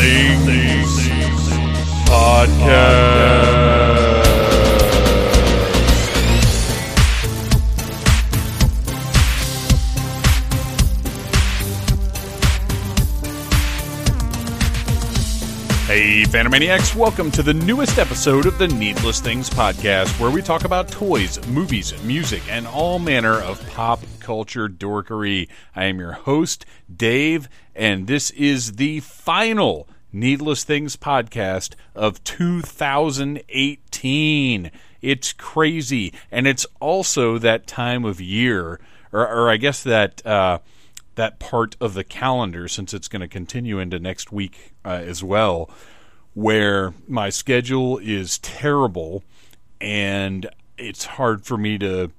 Things Podcast. Hey, Phantomaniacs, welcome to the newest episode of the Needless Things Podcast, where we talk about toys, movies, music, and all manner of pop culture dorkery. I am your host, Dave, and this is the final Needless Things Podcast of 2018. It's crazy, and it's also that time of year, or, or I guess that. Uh, that part of the calendar since it's going to continue into next week uh, as well, where my schedule is terrible and it's hard for me to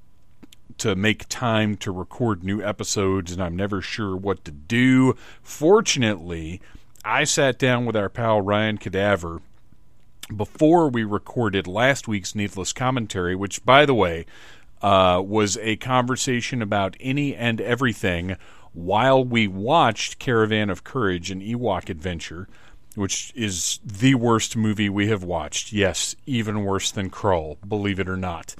to make time to record new episodes and I'm never sure what to do. Fortunately, I sat down with our pal Ryan Cadaver before we recorded last week's Needless Commentary, which, by the way, uh, was a conversation about any and everything while we watched Caravan of Courage and Ewok Adventure, which is the worst movie we have watched. Yes, even worse than Krull, believe it or not.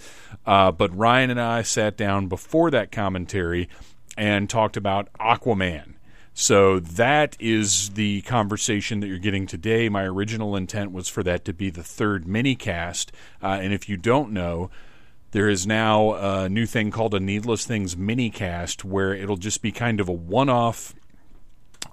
Uh, but Ryan and I sat down before that commentary and talked about Aquaman. So that is the conversation that you're getting today. My original intent was for that to be the third mini cast. Uh, and if you don't know, there is now a new thing called a Needless Things mini cast where it'll just be kind of a one off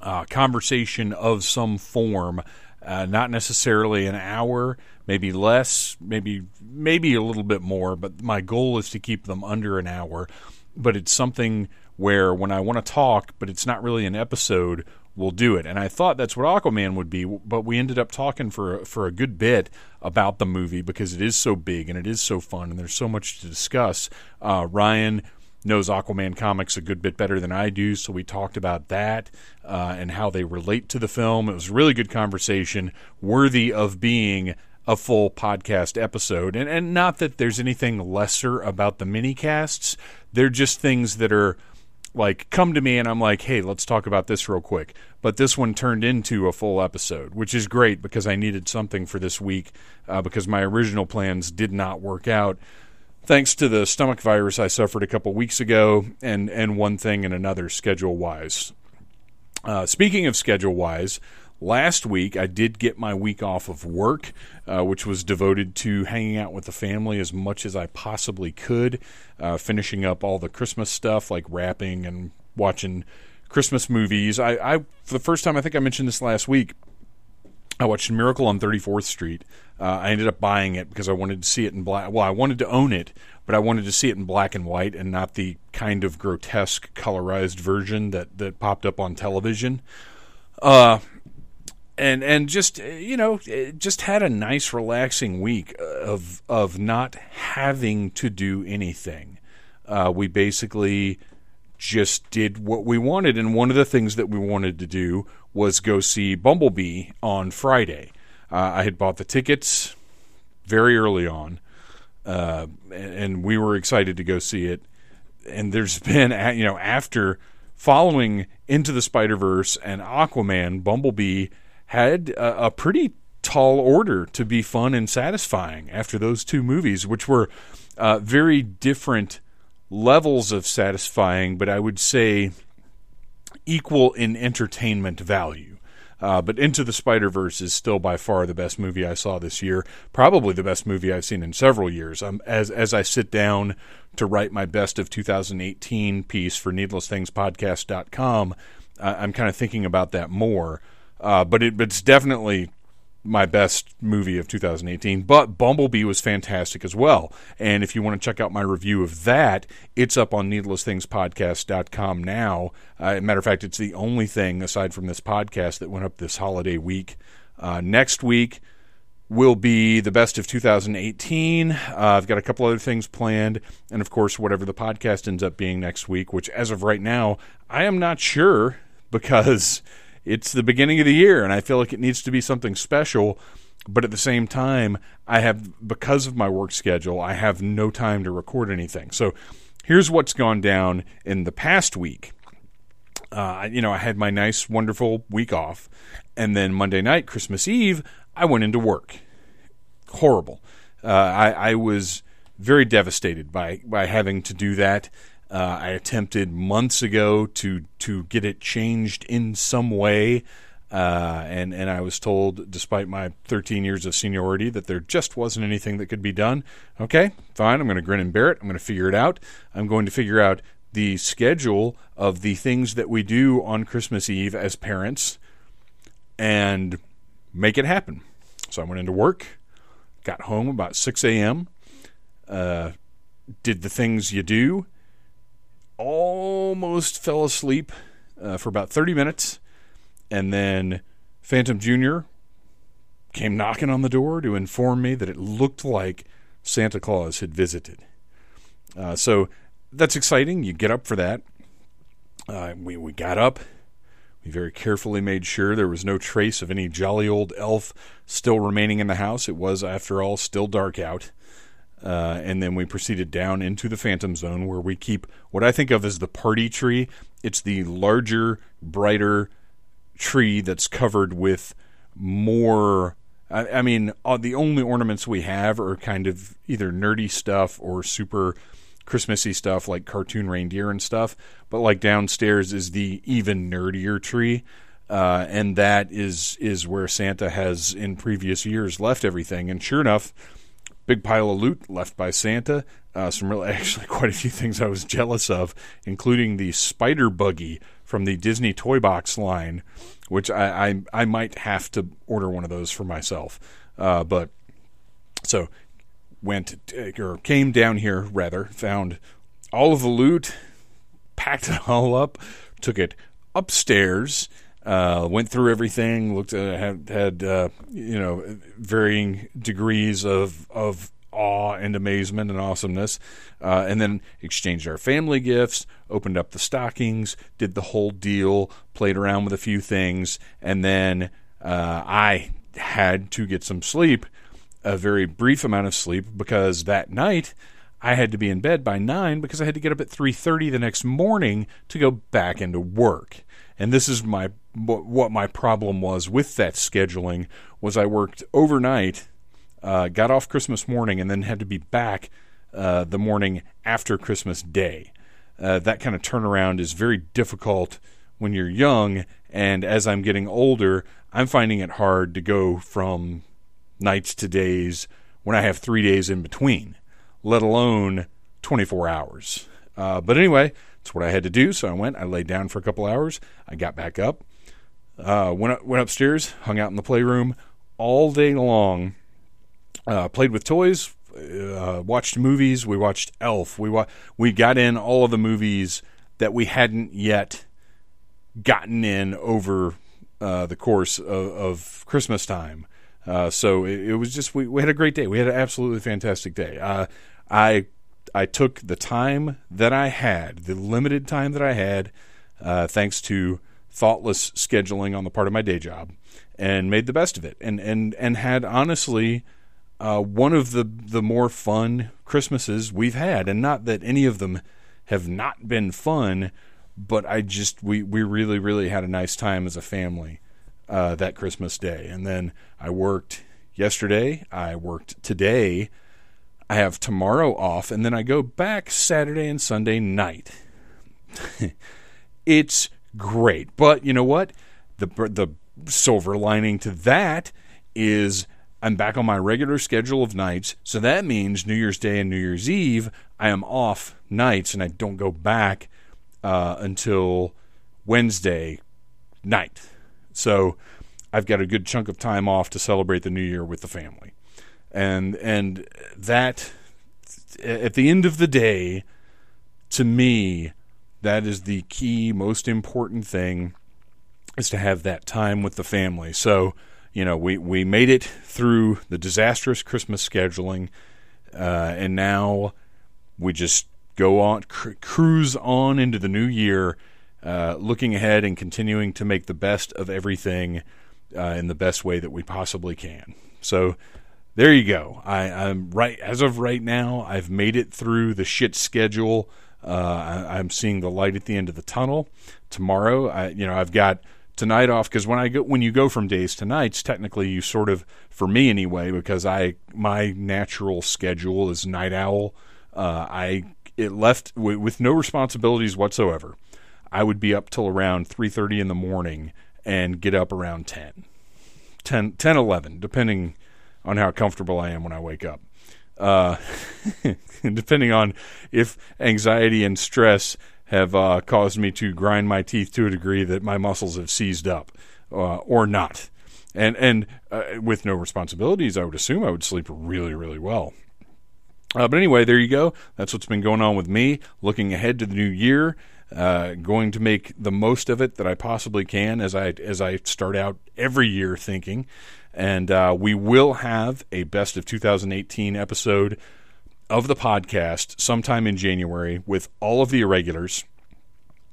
uh, conversation of some form. Uh, not necessarily an hour, maybe less, maybe maybe a little bit more, but my goal is to keep them under an hour. But it's something where when I want to talk, but it's not really an episode, we'll do it. And I thought that's what Aquaman would be, but we ended up talking for for a good bit about the movie because it is so big and it is so fun and there's so much to discuss. Uh, Ryan knows Aquaman comics a good bit better than I do, so we talked about that uh, and how they relate to the film. It was a really good conversation, worthy of being a full podcast episode. And and not that there's anything lesser about the mini casts. They're just things that are like come to me and I'm like, "Hey, let's talk about this real quick." But this one turned into a full episode, which is great because I needed something for this week uh, because my original plans did not work out thanks to the stomach virus I suffered a couple weeks ago and and one thing and another schedule wise. Uh, speaking of schedule wise, Last week, I did get my week off of work, uh, which was devoted to hanging out with the family as much as I possibly could, uh, finishing up all the Christmas stuff like wrapping and watching Christmas movies. I, I, for the first time, I think I mentioned this last week, I watched Miracle on 34th Street. Uh, I ended up buying it because I wanted to see it in black. Well, I wanted to own it, but I wanted to see it in black and white and not the kind of grotesque colorized version that, that popped up on television. Uh, and and just you know just had a nice relaxing week of of not having to do anything. Uh, we basically just did what we wanted, and one of the things that we wanted to do was go see Bumblebee on Friday. Uh, I had bought the tickets very early on, uh, and we were excited to go see it. And there's been you know after following Into the Spider Verse and Aquaman, Bumblebee had a, a pretty tall order to be fun and satisfying after those two movies, which were uh, very different levels of satisfying, but I would say equal in entertainment value. Uh, but Into the Spider Verse is still by far the best movie I saw this year. Probably the best movie I've seen in several years. Um, as as I sit down to write my best of 2018 piece for NeedlessThingsPodcast.com, uh, I'm kind of thinking about that more. Uh, but it, it's definitely my best movie of 2018. But Bumblebee was fantastic as well. And if you want to check out my review of that, it's up on needlessthingspodcast.com now. Uh, matter of fact, it's the only thing aside from this podcast that went up this holiday week. Uh, next week will be the best of 2018. Uh, I've got a couple other things planned. And of course, whatever the podcast ends up being next week, which as of right now, I am not sure because it's the beginning of the year and I feel like it needs to be something special. But at the same time, I have, because of my work schedule, I have no time to record anything. So here's what's gone down in the past week. uh, you know, I had my nice, wonderful week off, and then Monday night, Christmas Eve, I went into work. Horrible. Uh, I, I was very devastated by by having to do that. Uh, I attempted months ago to to get it changed in some way, uh, and and I was told, despite my 13 years of seniority, that there just wasn't anything that could be done. Okay, fine. I'm going to grin and bear it. I'm going to figure it out. I'm going to figure out the schedule of the things that we do on Christmas Eve as parents, and make it happen. So I went into work, got home about 6 a.m., uh, did the things you do, almost fell asleep uh, for about 30 minutes and then Phantom Jr. came knocking on the door to inform me that it looked like Santa Claus had visited. Uh, so that's exciting. You get up for that. Uh, we, we got up. We very carefully made sure there was no trace of any jolly old elf still remaining in the house. It was, after all, still dark out. Uh, and then we proceeded down into the Phantom Zone where we keep what I think of as the party tree. It's the larger, brighter, tree that's covered with more. I, I mean, uh, the only ornaments we have are kind of either nerdy stuff or super Christmassy stuff like cartoon reindeer and stuff. But like downstairs is the even nerdier tree. Uh, and that is is where Santa has in previous years left everything. And sure enough, big pile of loot left by Santa. Uh, some really, actually quite a few things I was jealous of, including the spider buggy from the Disney Toy Box line, which I I, I might have to order one of those for myself. Uh, but so went or came down here rather, found all of the loot, packed it all up, took it upstairs. Uh, went through everything, looked at had had uh, you know varying degrees of of awe and amazement and awesomeness, uh, and then exchanged our family gifts, opened up the stockings, did the whole deal, played around with a few things, and then uh, I had to get some sleep, a very brief amount of sleep, because that night I had to be in bed by nine because I had to get up at three thirty the next morning to go back into work. And this is my what my problem was with that scheduling was I worked overnight uh, got off Christmas morning and then had to be back uh, the morning after Christmas Day. Uh, that kind of turnaround is very difficult when you're young, and as I'm getting older, I'm finding it hard to go from nights to days when I have three days in between, let alone 24 hours. Uh, but anyway, it's what I had to do, so I went. I laid down for a couple hours. I got back up, uh, went went upstairs, hung out in the playroom all day long uh, played with toys, uh, watched movies. We watched Elf. We wa- we got in all of the movies that we hadn't yet gotten in over uh, the course of, of Christmas time. Uh, so it, it, was just we, we had a great day. We had an absolutely fantastic day. Uh, I I took the time that I had, the limited time that I had, uh, thanks to thoughtless scheduling on the part of my day job, and made the best of it. And and and had honestly uh, one of the the more fun Christmases we've had, and not that any of them have not been fun, but I just we we really really had a nice time as a family uh, that Christmas day, and then I worked yesterday, I worked today, I have tomorrow off, and then I go back Saturday and Sunday night. it's great, but you know what? The the silver lining to that is I'm back on my regular schedule of nights. So that means New Year's Day and New Year's Eve, I am off nights and I don't go back uh, until Wednesday night. So I've got a good chunk of time off to celebrate the new year with the family. And and that at the end of the day to me that is the key most important thing is to have that time with the family. So you know, we, we made it through the disastrous Christmas scheduling, uh, and now we just go on, cr- cruise on into the new year, uh, looking ahead and continuing to make the best of everything uh, in the best way that we possibly can. So there you go. I, am right as of right now. I've made it through the shit schedule. Uh, I, I'm seeing the light at the end of the tunnel. Tomorrow, I, you know, I've got tonight off because when I go when you go from days to nights, technically you sort of for me anyway because I my natural schedule is night owl. Uh, I it left w- with no responsibilities whatsoever. I would be up till around three thirty in the morning and get up around 10, 10, 10 11, depending on how comfortable I am when I wake up. Uh, depending on if anxiety and stress have uh, caused me to grind my teeth to a degree that my muscles have seized up uh, or not. And and uh, with no responsibilities, I would assume I would sleep really really well. Uh, but anyway, there you go. That's what's been going on with me. Looking ahead to the new year, uh, going to make the most of it that I possibly can as I as I start out every year thinking. And uh, we will have a best of 2018 episode of the podcast sometime in January with all of the irregulars,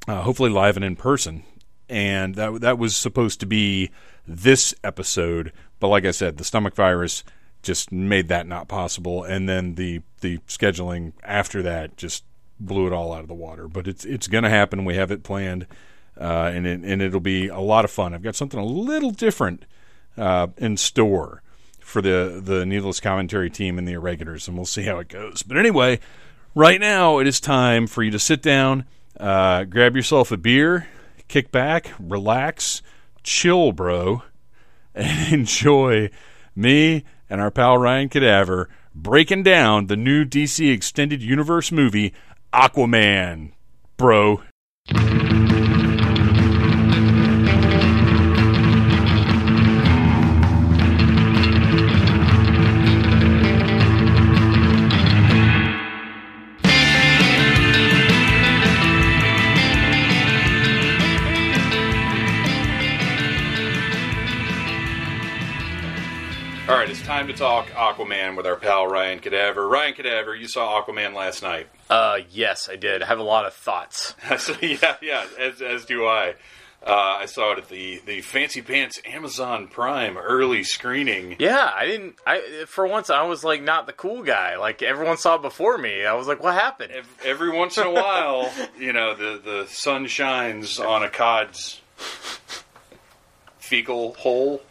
uh, hopefully live and in person. And that that was supposed to be this episode, but like I said, the stomach virus just made that not possible, and then the the scheduling after that just blew it all out of the water. But it's it's going to happen. We have it planned, uh, and it, and it'll be a lot of fun. I've got something a little different uh, in store for the the needless commentary team and the irregulars, and we'll see how it goes. But anyway, right now it is time for you to sit down, uh, grab yourself a beer, kick back, relax, chill, bro, and enjoy me and our pal Ryan Cadaver breaking down the new DC Extended Universe movie Aquaman, bro. To talk Aquaman with our pal Ryan Cadaver. Ryan Cadaver, you saw Aquaman last night. Uh, yes, I did. I have a lot of thoughts. so, yeah, yeah, as, as do I. Uh, I saw it at the, the Fancy Pants Amazon Prime early screening. Yeah, I didn't. I for once I was like not the cool guy. Like everyone saw it before me. I was like, what happened? Ev- Every once in a while, you know, the, the sun shines on a cod's fecal hole.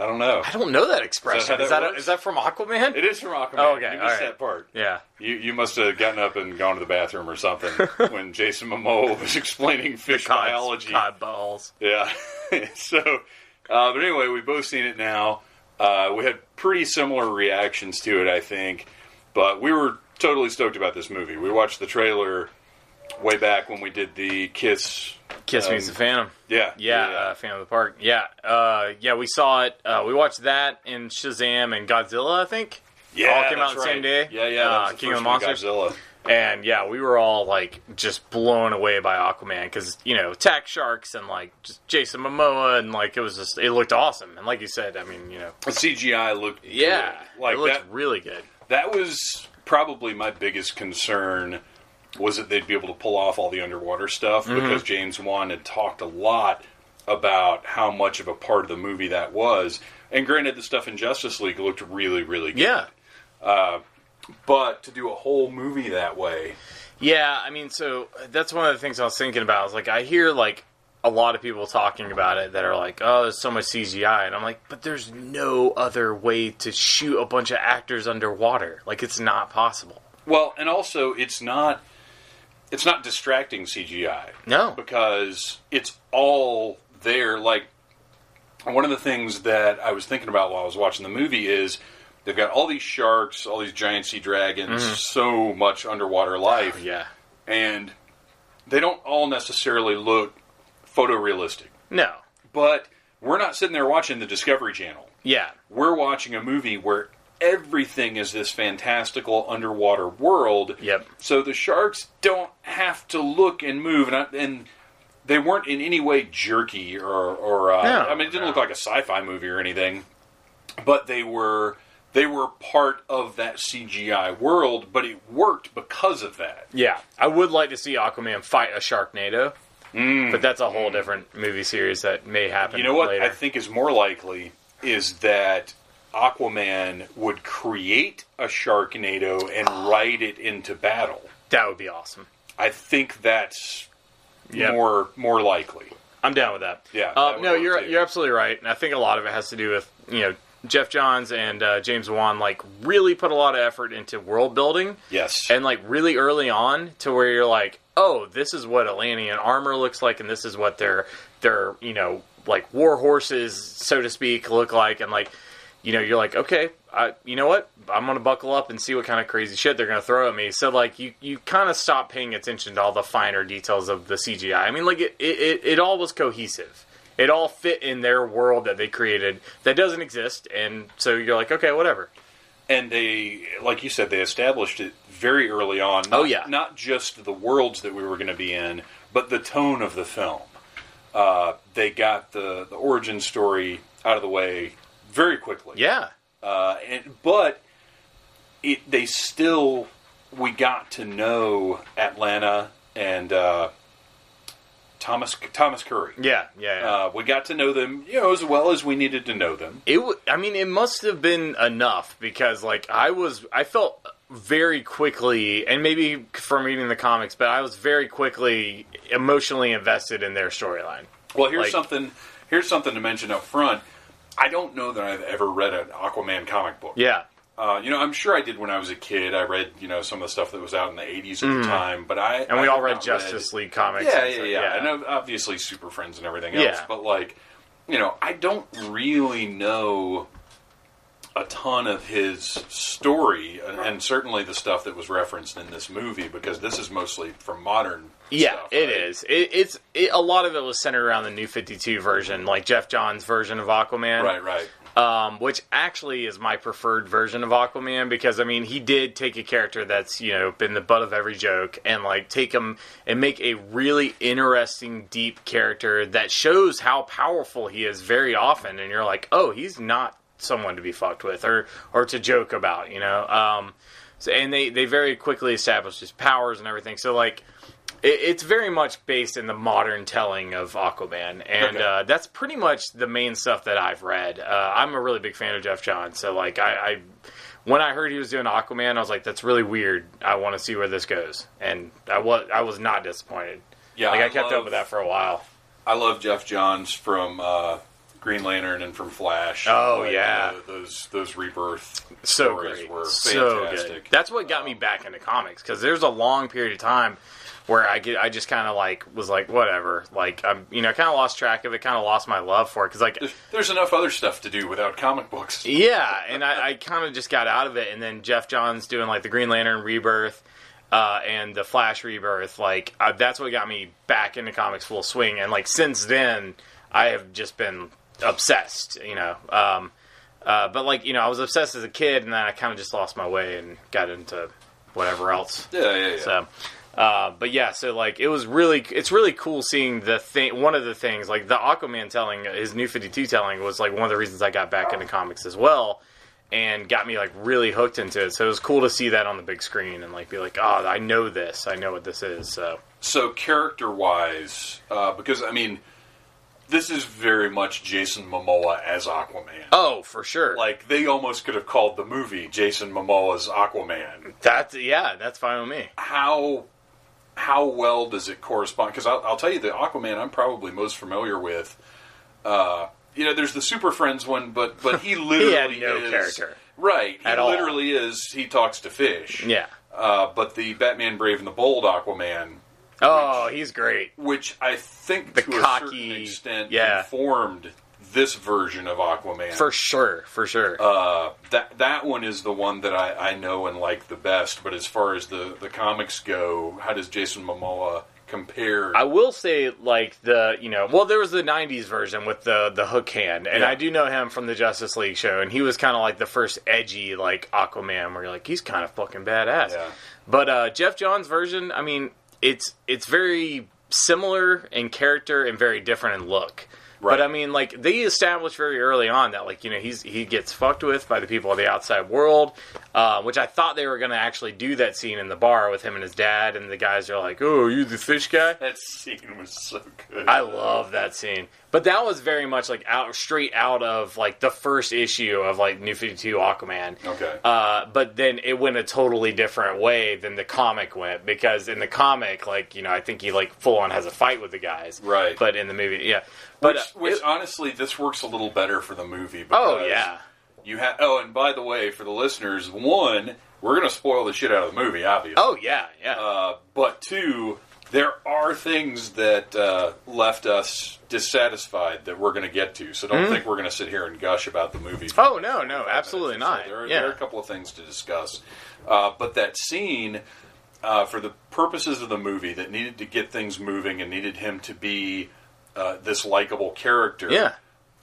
I don't know. I don't know that expression. Is that that works? is that from Aquaman? It is from Aquaman. Oh, okay, You missed right. that part. Yeah. You you must have gotten up and gone to the bathroom or something when Jason Momoa was explaining fish Cod- biology. Cod balls. Yeah. so, uh, but anyway, we've both seen it now. Uh, we had pretty similar reactions to it, I think, but we were totally stoked about this movie. We watched the trailer way back when we did the Kiss. Kiss Um, meets the Phantom. Yeah, Yeah, Uh, Phantom of the Park. Yeah, uh, yeah, we saw it. Uh, we watched that and Shazam and Godzilla. I think. yeah, all came out the right. same day? Yeah, yeah. Uh, King of the Monsters? Godzilla. And yeah, we were all like just blown away by Aquaman because you know attack sharks and like just Jason Momoa and like it was just it looked awesome and like you said, I mean you know The CGI looked yeah, good. like it looked that. really good. That was probably my biggest concern was that they'd be able to pull off all the underwater stuff Mm-hmm. because James Wan had talked a lot about how much of a part of the movie that was. And granted, the stuff in Justice League looked really, really good. Yeah, But to do a whole movie that way, yeah. I mean, so that's one of the things I was thinking about. I was like, I hear like a lot of people talking about it that are like, oh, there's so much CGI, and I'm like, but there's no other way to shoot a bunch of actors underwater. Like, it's not possible. well, and also it's not it's not distracting CGI. No. because it's all there. Like one of the things that I was thinking about while I was watching the movie is they've got all these sharks, all these giant sea dragons, so much underwater life, Mm-hmm. Yeah. and they don't all necessarily look photorealistic. No. But we're not sitting there watching the Discovery Channel. Yeah. We're watching a movie where everything is this fantastical underwater world. Yep. So the sharks don't have to look and move, and, I, and they weren't in any way jerky or, or uh, No, I mean, it didn't no. look like a sci-fi movie or anything, but they were they were part of that CGI world. But it worked because of that. Yeah, I would like to see Aquaman fight a Sharknado, but that's a whole different movie series that may happen. You know what Later. I think is more likely is that Aquaman would create a Sharknado and ride it into battle. that would be awesome. I think that's Yep. more more likely. I'm down with that. Yeah, Uh, that no, you're too. you're absolutely right, and I think a lot of it has to do with you know Geoff Johns and uh, James Wan like really put a lot of effort into world building. Yes. and like really early on to where you're like, oh, this is what Atlantean armor looks like, and this is what their their you know like war horses, so to speak, look like, and like you know you're like, okay, I, you know what, I'm gonna buckle up and see what kind of crazy shit they're gonna throw at me. So like you you kind of stop paying attention to all the finer details of the CGI. I mean, like it it, it, all was cohesive. It all fit in their world that they created that doesn't exist, and so you're like, okay, whatever. and they, like you said, they established it very early on. Not, Oh, yeah. not just the worlds that we were going to be in, but the tone of the film. Uh, they got the the origin story out of the way very quickly. Yeah, Uh, and, but it they still we got to know Atlanna and uh, Thomas Thomas Curry. yeah, yeah. yeah. Uh, we got to know them, you know, as well as we needed to know them. It, w- I mean, it must have been enough because, like, I was, I felt very quickly, and maybe from reading the comics, but I was very quickly emotionally invested in their storyline. Well, here's Like- something. Here's something to mention up front. I don't know that I've ever read an Aquaman comic book. Yeah, Uh, you know, I'm sure I did when I was a kid. I read, you know, some of the stuff that was out in the 80s at the time, but I and we I all read Justice League comics. Yeah, and yeah, so- yeah, And obviously Super Friends and everything else. Yeah. But like, you know, I don't really know a ton of his story, and, certainly the stuff that was referenced in this movie, because this is mostly from modern. Yeah, stuff, it right? is. It, it's it, a lot of it was centered around the New Fifty Two version, like Geoff Johns' version of Aquaman. Right, right. um, which actually is my preferred version of Aquaman because I mean he did take a character that's you know been the butt of every joke and like take him and make a really interesting, deep character that shows how powerful he is very often, and you're like, oh, he's not someone to be fucked with or or to joke about, you know. Um, so, and they they very quickly established his powers and everything. So like. It, it's very much based in the modern telling of Aquaman, and Okay. uh, that's pretty much the main stuff that I've read. Uh, I'm a really big fan of Geoff Johns, so like I, I, when I heard he was doing Aquaman, I was like, that's really weird. I want to see where this goes, and I was I was not disappointed. Yeah, Like I, kept love- up with that for a while. I love Geoff Johns from uh, Green Lantern and from Flash. Oh, Like, yeah. uh, those those rebirth So stories great, were so fantastic. good. That's what got me back into comics because there's a long period of time where I get I just kind of like was like whatever, like I'm you know kind of lost track of it, kind of lost my love for it because like There's, there's enough other stuff to do without comic books. Yeah, and I, I kind of just got out of it, and then Geoff Johns doing like the Green Lantern Rebirth uh, and the Flash Rebirth, like uh, that's what got me back into comics full swing, and like since then I have just been obsessed, you know. Um, uh, but like you know, I was obsessed as a kid, and then I kind of just lost my way and got into whatever else. Yeah, yeah, yeah. So, uh, but yeah, so like it was really, it's really cool seeing the thing. One of the things, like the Aquaman telling, his New Fifty Two telling, was like one of the reasons I got back into comics as well, and got me like really hooked into it. So it was cool to see that on the big screen and like be like, oh, I know this, I know what this is. So So character wise, uh, because I mean, this is very much Jason Momoa as Aquaman. oh, for sure, Like they almost could have called the movie Jason Momoa's Aquaman. that's yeah, that's fine with me. How how well does it correspond? Because I'll, I'll tell you, the Aquaman I'm probably most familiar with. Uh, you know, there's the Super Friends one, but but he literally no is, character. Right, he At all. literally is. He talks to fish. Yeah. Uh, but the Batman Brave and the Bold Aquaman, Oh, he's great. which I think The to a cocky- certain extent yeah. informed this version of Aquaman. For sure, for sure. uh, that that one is the one that I, I know and like the best. But as far as the, the comics go, how does Jason Momoa compare? I will say, like the you know, well, there was the '90s version with the the hook hand, and Yeah. I do know him from the Justice League show, and he was kind of like the first edgy like Aquaman, where you're like, he's kind of fucking badass. Yeah. But uh, Geoff Johns' version, I mean, it's it's very similar in character and very different in look. Right. But I mean, like they established very early on that, like you know, he's he gets fucked with by the people of the outside world, uh, which I thought they were going to actually do that scene in the bar with him and his dad, and the guys are like, "Oh, you the fish guy." that scene was so good. I love that scene. But that was very much like out straight out of like the first issue of like New Fifty Two Aquaman. Okay. Uh, but then it went a totally different way than the comic went because in the comic, like you know, I think he like full on has a fight with the guys. Right. But in the movie, yeah. But which, uh, which it- honestly, this works a little better for the movie. oh yeah. You have. Oh, and by the way, for the listeners, one, we're going to spoil the shit out of the movie, obviously. Oh yeah, yeah. Uh, but two, there are things that uh, left us dissatisfied that we're going to get to. So don't think we're going to sit here and gush about the movie. Oh, no, no, absolutely or so. not. There are, Yeah. there are a couple of things to discuss. Uh, but that scene, uh, for the purposes of the movie, that needed to get things moving and needed him to be uh, this likable character. Yeah.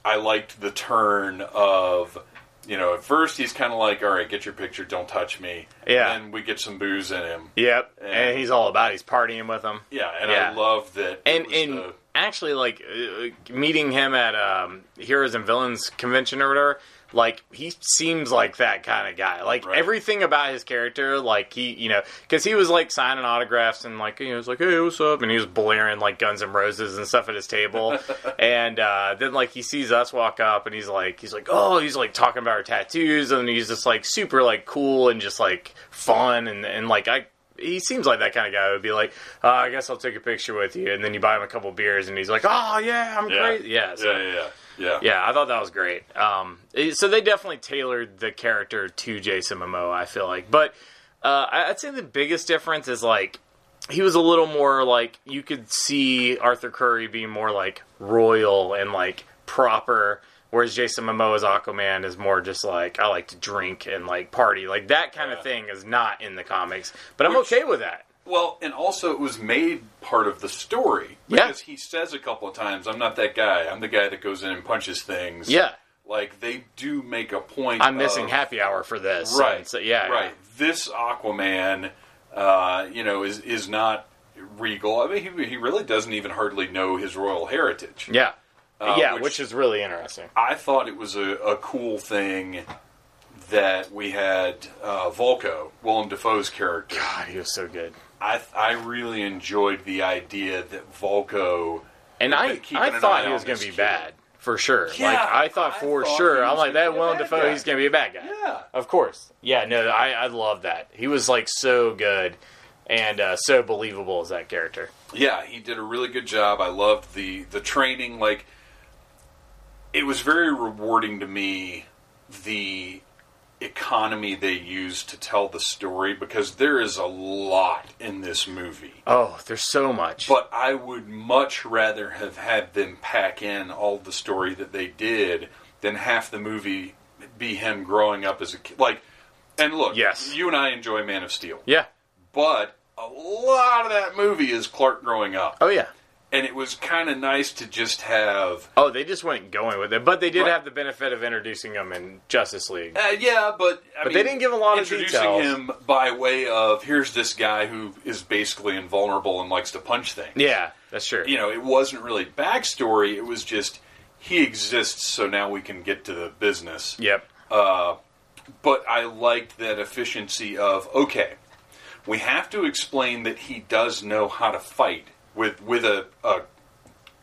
I liked the turn of. You know, at first he's kind of like, "All right, get your picture, don't touch me." Yeah. And then we get some booze in him. Yep. And- And he's all about. it. He's partying with them. Yeah, and Yeah. I love that. and and the- actually like uh, meeting him at um, Heroes and Villains convention or whatever. Like he seems like that kind of guy. Like Right. everything about his character, like he, you know, because he was like signing autographs and like you know, was like, hey, what's up? And he was blaring like Guns and Roses and stuff at his table. and uh, then like he sees us walk up and he's like, he's like, oh, he's like talking about our tattoos and he's just like super like cool and just like fun and and like I he seems like that kind of guy would be like, uh, I guess I'll take a picture with you, and then you buy him a couple beers, and he's like, Oh yeah, I'm yeah, great. Yeah, so- yeah, yeah, yeah, yeah. I thought that was great. Um, so they definitely tailored the character to Jason Momoa. I feel like, but uh, I'd say the biggest difference is like he was a little more like you could see Arthur Curry being more like royal and like proper. Whereas Jason Momoa's Aquaman is more just like I like to drink and like party, like that kind Yeah. of thing is not in the comics. But I'm okay with that. Well, and also it was made part of the story Yeah. because he says a couple of times, "I'm not that guy. I'm the guy that goes in and punches things." Yeah, like they do make a point. I'm missing of- happy hour for this. Right. So, yeah. Right. This Aquaman, uh, you know, is is not regal. I mean, he he really doesn't even hardly know his royal heritage. Yeah. Uh, yeah, which- which, is really interesting. I thought it was a, a cool thing that we had uh, Vulko, Willem Dafoe's character. God, he was so good. I I really enjoyed the idea that Vulko. And I, I thought he was going to be kid. bad for sure. Yeah, like I thought I for thought sure. I'm like that. Willem Dafoe, guy. he's going to be a bad guy. Yeah. Of course. Yeah. No, I I love that. He was like so good and uh, so believable as that character. Yeah, he did a really good job. I loved the the training. Like, it was very rewarding to me the economy they use to tell the story because there is a lot in this movie. Oh, there's so much. But I would much rather have had them pack in all the story that they did than half the movie be him growing up as a kid. Like, and look, Yes. you and I enjoy Man of Steel, yeah. but a lot of that movie is Clark growing up Oh yeah. And it was kind of nice to just have. Oh, they just went going with it, but they did Right. have the benefit of introducing him in Justice League. Uh, yeah, but I But mean, they didn't give a lot of introducing details. him by way of here's this guy who is basically invulnerable and likes to punch things. Yeah, that's true. you know, it wasn't really backstory. It was just he exists, so now we can get to the business. Yep. But I liked that efficiency of okay, we have to explain that he does know how to fight with with a, a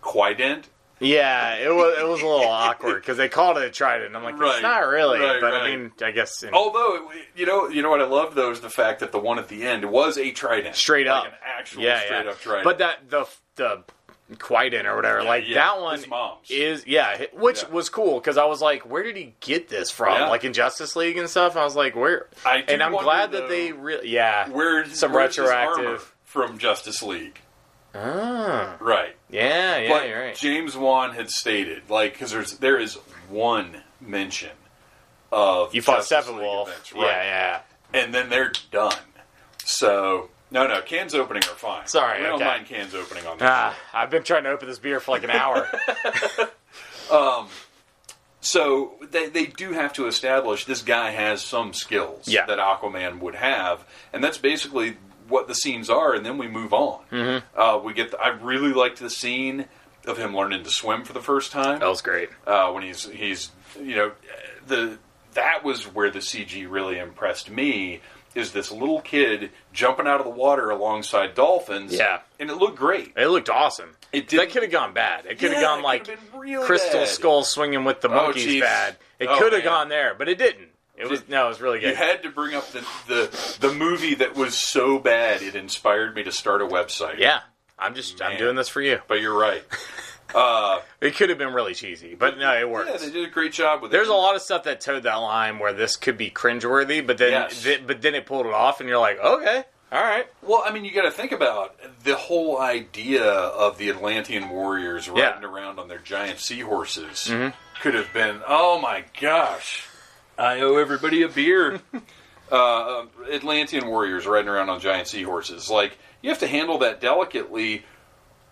quindent. Yeah, it was it was a little awkward because they called it a trident. I'm like, Right. it's not really, Right, but right. I mean, I guess in, Although you know, you know what I love though is the fact that the one at the end was a trident, straight like up, an actual yeah, straight yeah. up trident. But that the the Quindent or whatever, like yeah, that one is yeah, which Yeah. was cool because I was like, where did he get this from? Yeah. Like in Justice League and stuff. I was like, where? I and I'm glad though, that they really yeah. where some where's his retroactive- from Justice League, Ah, right? yeah, yeah, but you're right. James Wan had stated, like, because there's there is one mention of You fought Justice Steppenwolf, events, yeah, right? yeah. and then they're done. So no, no, cans opening are fine. Sorry, we don't mind cans opening on this. Ah, I've been trying to open this beer for like an hour. Um, so they, they do have to establish this guy has some skills Yeah. that Aquaman would have, and that's basically what the scenes are. And then we move on. Mm-hmm. Uh, we get. The, I really liked the scene of him learning to swim for the first time that was great. uh, when he's he's you know the that was where the CG really impressed me is this little kid jumping out of the water alongside dolphins. Yeah. and it looked great. It looked awesome. It did- that could have gone bad. It could have Yeah, gone like really Crystal bad. Skull swinging with the monkeys jeez. bad. It Oh, could have gone there, but it didn't. It was no, it was really good. You had to bring up the, the the movie that was so bad it inspired me to start a website. yeah, I'm just I'm doing this for you. but you're right. Uh, It could have been really cheesy, but no, it worked. yeah, they did a great job with There's it. There's a lot of stuff that towed that line where this could be cringeworthy, but then Yes. th- but then it pulled it off, and you're like, okay, all right, Well, I mean, you got to think about the whole idea of the Atlantean warriors Yeah. Mm-hmm. riding around on their giant seahorses could have been, oh my gosh, I owe everybody a beer. uh, Atlantean warriors riding around on giant seahorses. Like, you have to handle that delicately,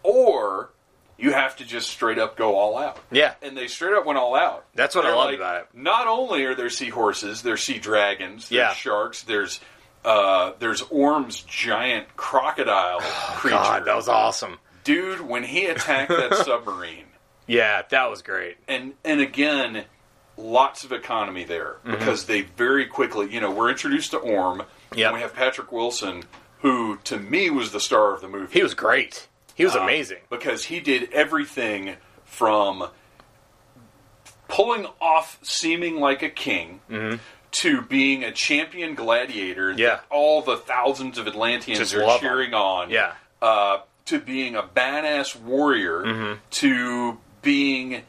or you have to just straight up go all out. yeah, And they straight up went all out. That's what I They're loved like, about it. Not only are there seahorses, there's sea dragons, there's Yeah. sharks, there's uh, there's Orm's giant crocodile creature. God, that was awesome. Dude, when he attacked that submarine, Yeah, that was great. and and again, lots of economy there because they very quickly, you know, we're introduced to Orm, Yep. and we have Patrick Wilson, who to me was the star of the movie. He was great. He was Uh, amazing. because he did everything from pulling off seeming like a king to being a champion gladiator Mm-hmm. Yeah. that all the thousands of Atlanteans Just are love him. cheering on. Yeah. Uh, to being a badass warrior to being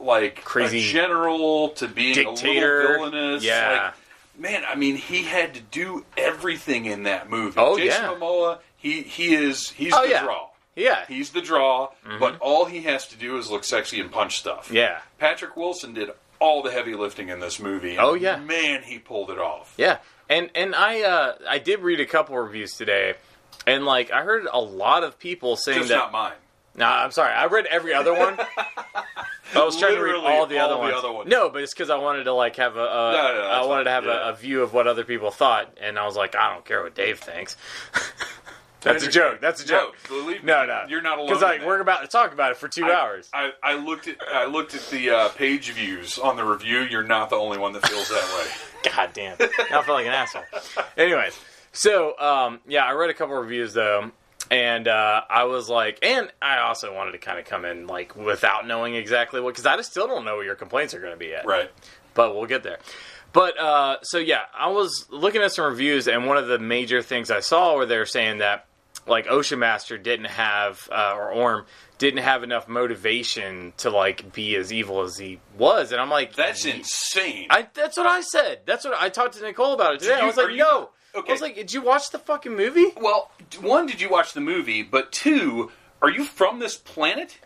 like Mm-hmm. Crazy a general to being dictator. a little villainous. Yeah. Like, man, I mean, he had to do everything in that movie. Oh, Jason yeah. Momoa, he he is he's Oh, the yeah. draw. Yeah, He's the draw, but all he has to do is look sexy and punch stuff. yeah, Patrick Wilson did all the heavy lifting in this movie. Oh, yeah. man, he pulled it off. yeah. And and I uh I did read a couple reviews today, and like I heard a lot of people saying Just that. not mine. Nah, I'm sorry. I read every other one. I was trying to read Literally all the other the ones. other ones. No, but it's because I wanted to like have a. a No, no, I wanted to fine. have Yeah. a, a view of what other people thought, and I was like, I don't care what Dave thinks. That's a joke. That's a joke. No, believe me, No, no, you're not alone. Because in like that. we're about to talk about it for two I- hours. I, I looked at I looked at the uh, page views on the review. You're not the only one that feels that way. God damn. Now I feel like an asshole. Anyways, so um, yeah, I read a couple reviews though, and uh, I was like, and I also wanted to kind of come in like without knowing exactly what, because I just still don't know what your complaints are going to be yet. Right. But we'll get there. But uh, so yeah, I was looking at some reviews, and one of the major things I saw were they're saying that like Ocean Master didn't have uh, or Orm didn't have enough motivation to like be as evil as he was, and I'm like, That's insane. I, that's what I said. That's what I talked to Nicole about it today. Did I was like, you- no. Okay. I was like, did you watch the fucking movie? well, one, did you watch the movie? But two, are you from this planet?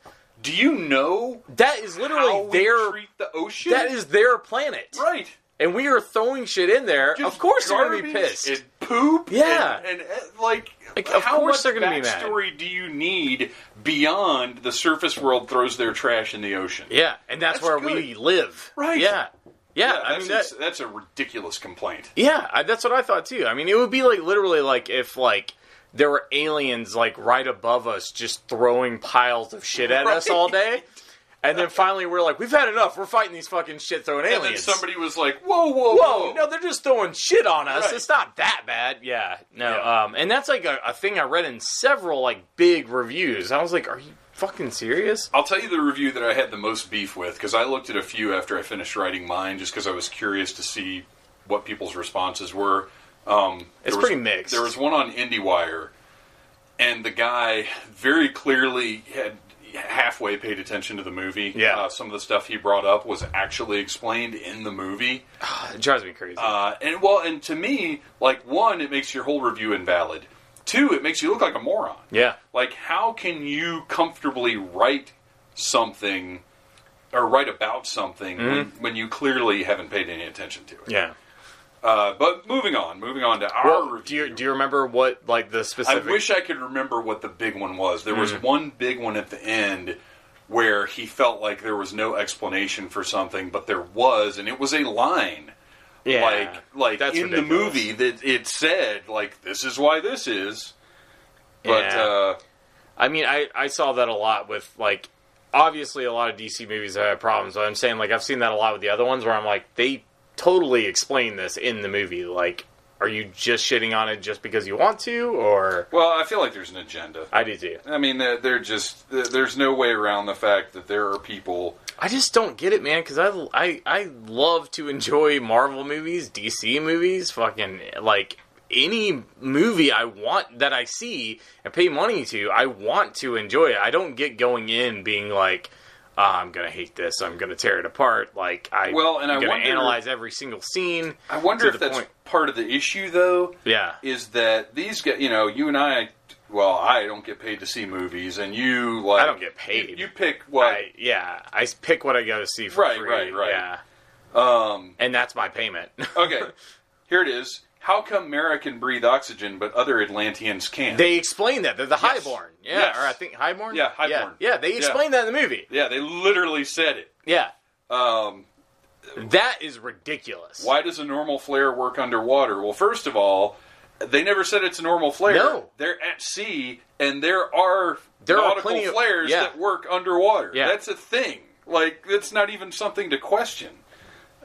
Do you know That is how literally their. treat the ocean? That is their planet, right. and we are throwing shit in there. Just of course, they're gonna be pissed. And poop. Yeah. And, and, uh, like, Like, of how course much they're gonna be mad. backstory do you need beyond the surface world throws their trash in the ocean? yeah, and that's, That's where good. we live. Right. Yeah. Yeah, Yeah, I that's, mean that, that's a ridiculous complaint. Yeah, I, that's what I thought too. I mean, it would be like literally like if like there were aliens like right above us just throwing piles of shit at us all day. And then finally we're like, we've had enough. We're fighting these fucking shit throwing And then aliens. somebody was like, "Whoa, whoa, Whoa, no, they're just throwing shit on us. Right. It's not that bad. Yeah, no. Yeah. Um, and that's like a, a thing I read in several like big reviews. I was like, are you fucking serious? I'll tell you the review that I had the most beef with because I looked at a few after I finished writing mine, just because I was curious to see what people's responses were. Um, It's was- pretty mixed. There was one on IndieWire, and the guy very clearly had halfway paid attention to the movie. Yeah. uh, some of the stuff he brought up was actually explained in the movie. It drives me crazy. Uh, and well, and to me, like one, it makes your whole review invalid. Two, it makes you look like a moron. yeah, Like, how can you comfortably write something or write about something when, when you clearly haven't paid any attention to it? yeah. Uh, but moving on, moving on to our Well, do you do you remember what like the specific? I wish I could remember what the big one was. There was one big one at the end where he felt like there was no explanation for something, but there was, and it was a line. Yeah, like like that's in the movie that it said like this is why this is. But Yeah. uh, I mean, I, I saw that a lot with like obviously a lot of DC movies have had problems. But I'm saying like I've seen that a lot with the other ones where I'm like they totally explain this in the movie. Like are you just shitting on it just because you want to, or Well, I feel like there's an agenda. I do too. I mean, they're just there's no way around the fact that there are people. I just don't get it, man. Because I, I I love to enjoy Marvel movies, DC movies, fucking like any movie I want that I see and pay money to. I want to enjoy it. I don't get going in being like. "Ah, I'm gonna hate this. I'm gonna tear it apart. Like I, Well, and I am gonna wonder- analyze every single scene. I wonder if that's point. part of the issue, though. Yeah, Is that these guys? You know, you and I. Well, I don't get paid to see movies, and you like I don't get paid. You, you pick what? I, yeah. I pick what I go to see for Right, free. right, right. Yeah, um. and that's my payment. Okay. here it is. How come Mera can breathe oxygen, but other Atlanteans can't? They explain that they're the Yes. Highborn. Yeah, Yes. or I think Highborn. Yeah, Highborn. yeah. They Yeah. explain that in the movie. yeah, they literally said it. Yeah, Um, that is ridiculous. why does a normal flare work underwater? Well, first of all, they never said it's a normal flare. No. They're at sea, and there are There are nautical plenty of- flares yeah. that work underwater. Yeah. That's a thing. Like, that's not even something to question.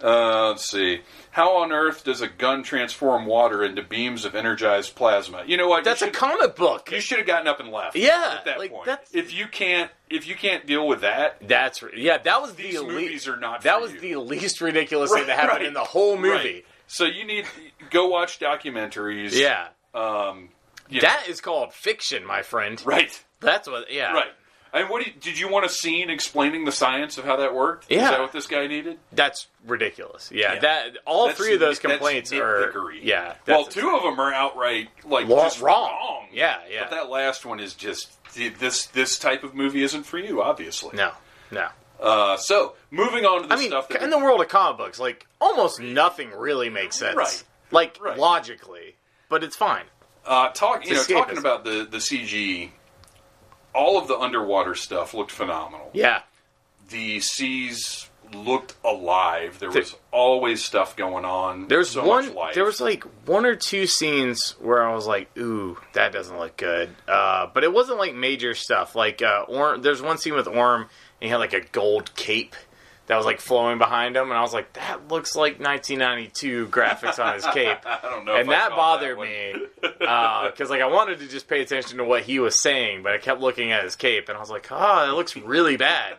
Uh, let's see. How on earth does a gun transform water into beams of energized plasma? You know what? You That's a comic book. You should have gotten up and left. Yeah, at that like, point. that's- If you can't, if you can't deal with that, That's yeah. That was these the le- movies are not. that was you. the least ridiculous thing that happened Right. in the whole movie. Right. So you need go watch documentaries. Yeah, Um. know, that is called fiction, my friend. right. That's what. Yeah. Right. And what do you, did you want a scene explaining the science of how that worked? Is Yeah. that what this guy needed? That's ridiculous. Yeah. Yeah. That all That's three of those complaints are. Yeah. Well, two of them are outright like Wa- just wrong. wrong. Yeah, yeah. But that last one is just this. This type of movie isn't for you, obviously. No. No. Uh, so moving on to the I mean, stuff that in the world of comic books, like almost nothing really makes sense. Right. Like Right. logically, but it's fine. Uh, talk, you know, It's talking about the the CG, all of the underwater stuff looked phenomenal. Yeah. The seas looked alive. There was always stuff going on. There's so one. Much life. There was like one or two scenes where I was like, "Ooh, that doesn't look good." Uh, but it wasn't like major stuff. Like, uh, Orm, there's one scene with Orm, and he had like a gold cape that was like flowing behind him, and I was like, "That looks like 1992 graphics on his cape." I don't know, and that bothered that me because like I wanted to just pay attention to what he was saying, but I kept looking at his cape, and I was like, "Oh, it looks really bad."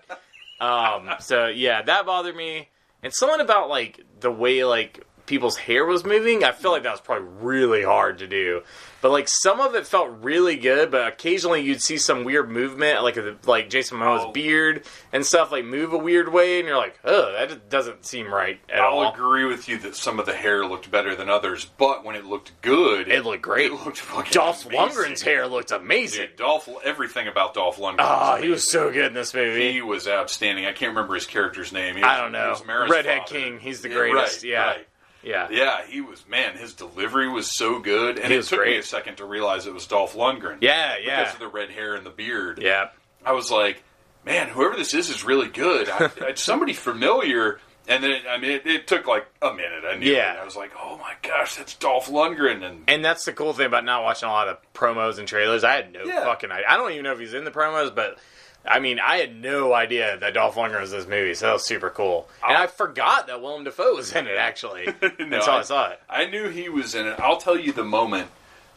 Um, so yeah, that bothered me, and something about like the way like people's hair was moving. I feel like that was probably really hard to do, but like some of it felt really good. But occasionally you'd see some weird movement, like like Jason Momoa's Oh. beard and stuff, like move a weird way, and you're like, "Oh, that doesn't seem right at I'll all." agree with you that some of the hair looked better than others, but when it looked good, It looked great. It looked fucking Dolph amazing. Lundgren's hair looked amazing. Dude, Dolph, everything about Dolph Lundgren. Oh, he was so good in this movie. He was outstanding. I can't remember his character's name. Was, I don't know. Redhead father. King, he's the Yeah, greatest. right, yeah. right. Yeah, Yeah, he was man. His delivery was so good, and He it took me a second to realize it was Dolph Lundgren. yeah, yeah, because of the red hair and the beard. yeah. I was like, man, whoever this is is really good. I, it's somebody familiar. And then, I mean, it, it took like a minute. I knew Yeah. it. I was like, oh my gosh, that's Dolph Lundgren. And And that's the cool thing about not watching a lot of promos and trailers. I had no Yeah. fucking idea. I don't even know if he's in the promos, but I mean, I had no idea that Dolph Lundgren was in this movie, so that was super cool. And I forgot that Willem Dafoe was in it actually No, until I, saw it. I knew he was in it. I'll tell you the moment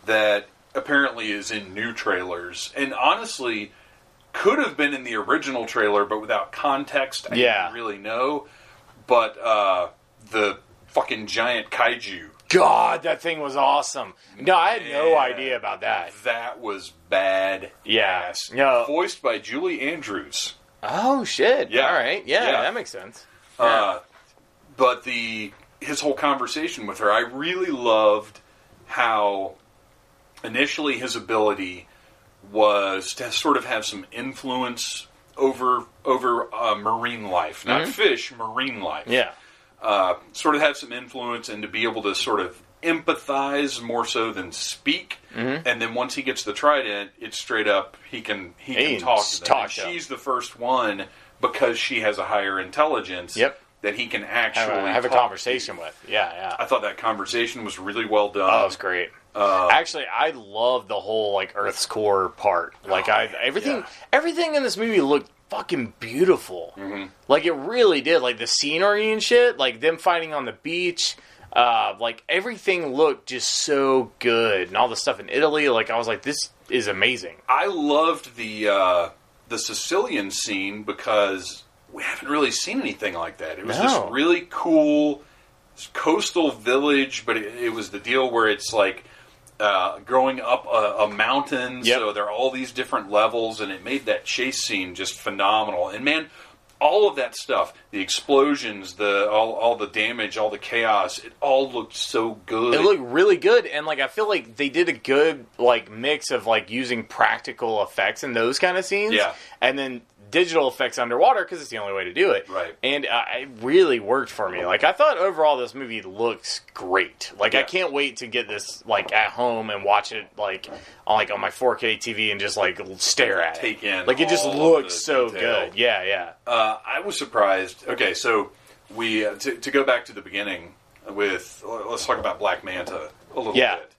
that apparently is in new trailers, and honestly, could have been in the original trailer, but without context, I Yeah. didn't really know. But uh, the fucking giant kaiju, God, that thing was awesome. No, I had no Yeah. idea about that. that was bad. Yeah. ass. No. voiced by Julie Andrews. Oh shit! Yeah. All right, yeah, Yeah. that makes sense. Uh, but the his whole conversation with her, I really loved how initially his ability was to sort of have some influence over over uh, marine life, not fish, marine life. Yeah, uh, sort of have some influence and to be able to sort of empathize more so than speak. Mm-hmm. And then once he gets the trident, it's straight up he can he, He can talk to them. talk she's the first one because she has a higher intelligence. Yep. That he can have, actually a, have a talk to. conversation with. Yeah, yeah. I thought that conversation was really well done. Oh, it was great. Uh, Actually, I love the whole like Earth's core part. Like Oh, I everything yeah. everything in this movie looked fucking beautiful. Mm-hmm. Like it really did. Like the scenery and shit. Like them fighting on the beach. Uh, like everything looked just so good, and all the stuff in Italy. Like I was like, this is amazing. I loved the uh, the Sicilian scene because we haven't really seen anything like that. It was No. this really cool coastal village, but it, it was the deal where it's like uh, growing up a, a mountain, Yep. so there are all these different levels, and it made that chase scene just phenomenal. And man, all of that stuff, the explosions, the all, all the damage, all the chaos, it all looked so good. It looked really good, and like I feel like they did a good like mix of like using practical effects in those kind of scenes, Yeah. and then digital effects underwater because it's the only way to do it, Right. And uh, it really worked for me. Like I thought overall, this movie looks great. Like I can't wait to get this like at home and watch it like on like on my 4K TV and just like stare at Take it. in like it just looks so detail. good. Yeah, yeah. Uh, I was surprised. Okay, so we uh, to, to go back to the beginning with let's talk about Black Manta a little Yeah. bit.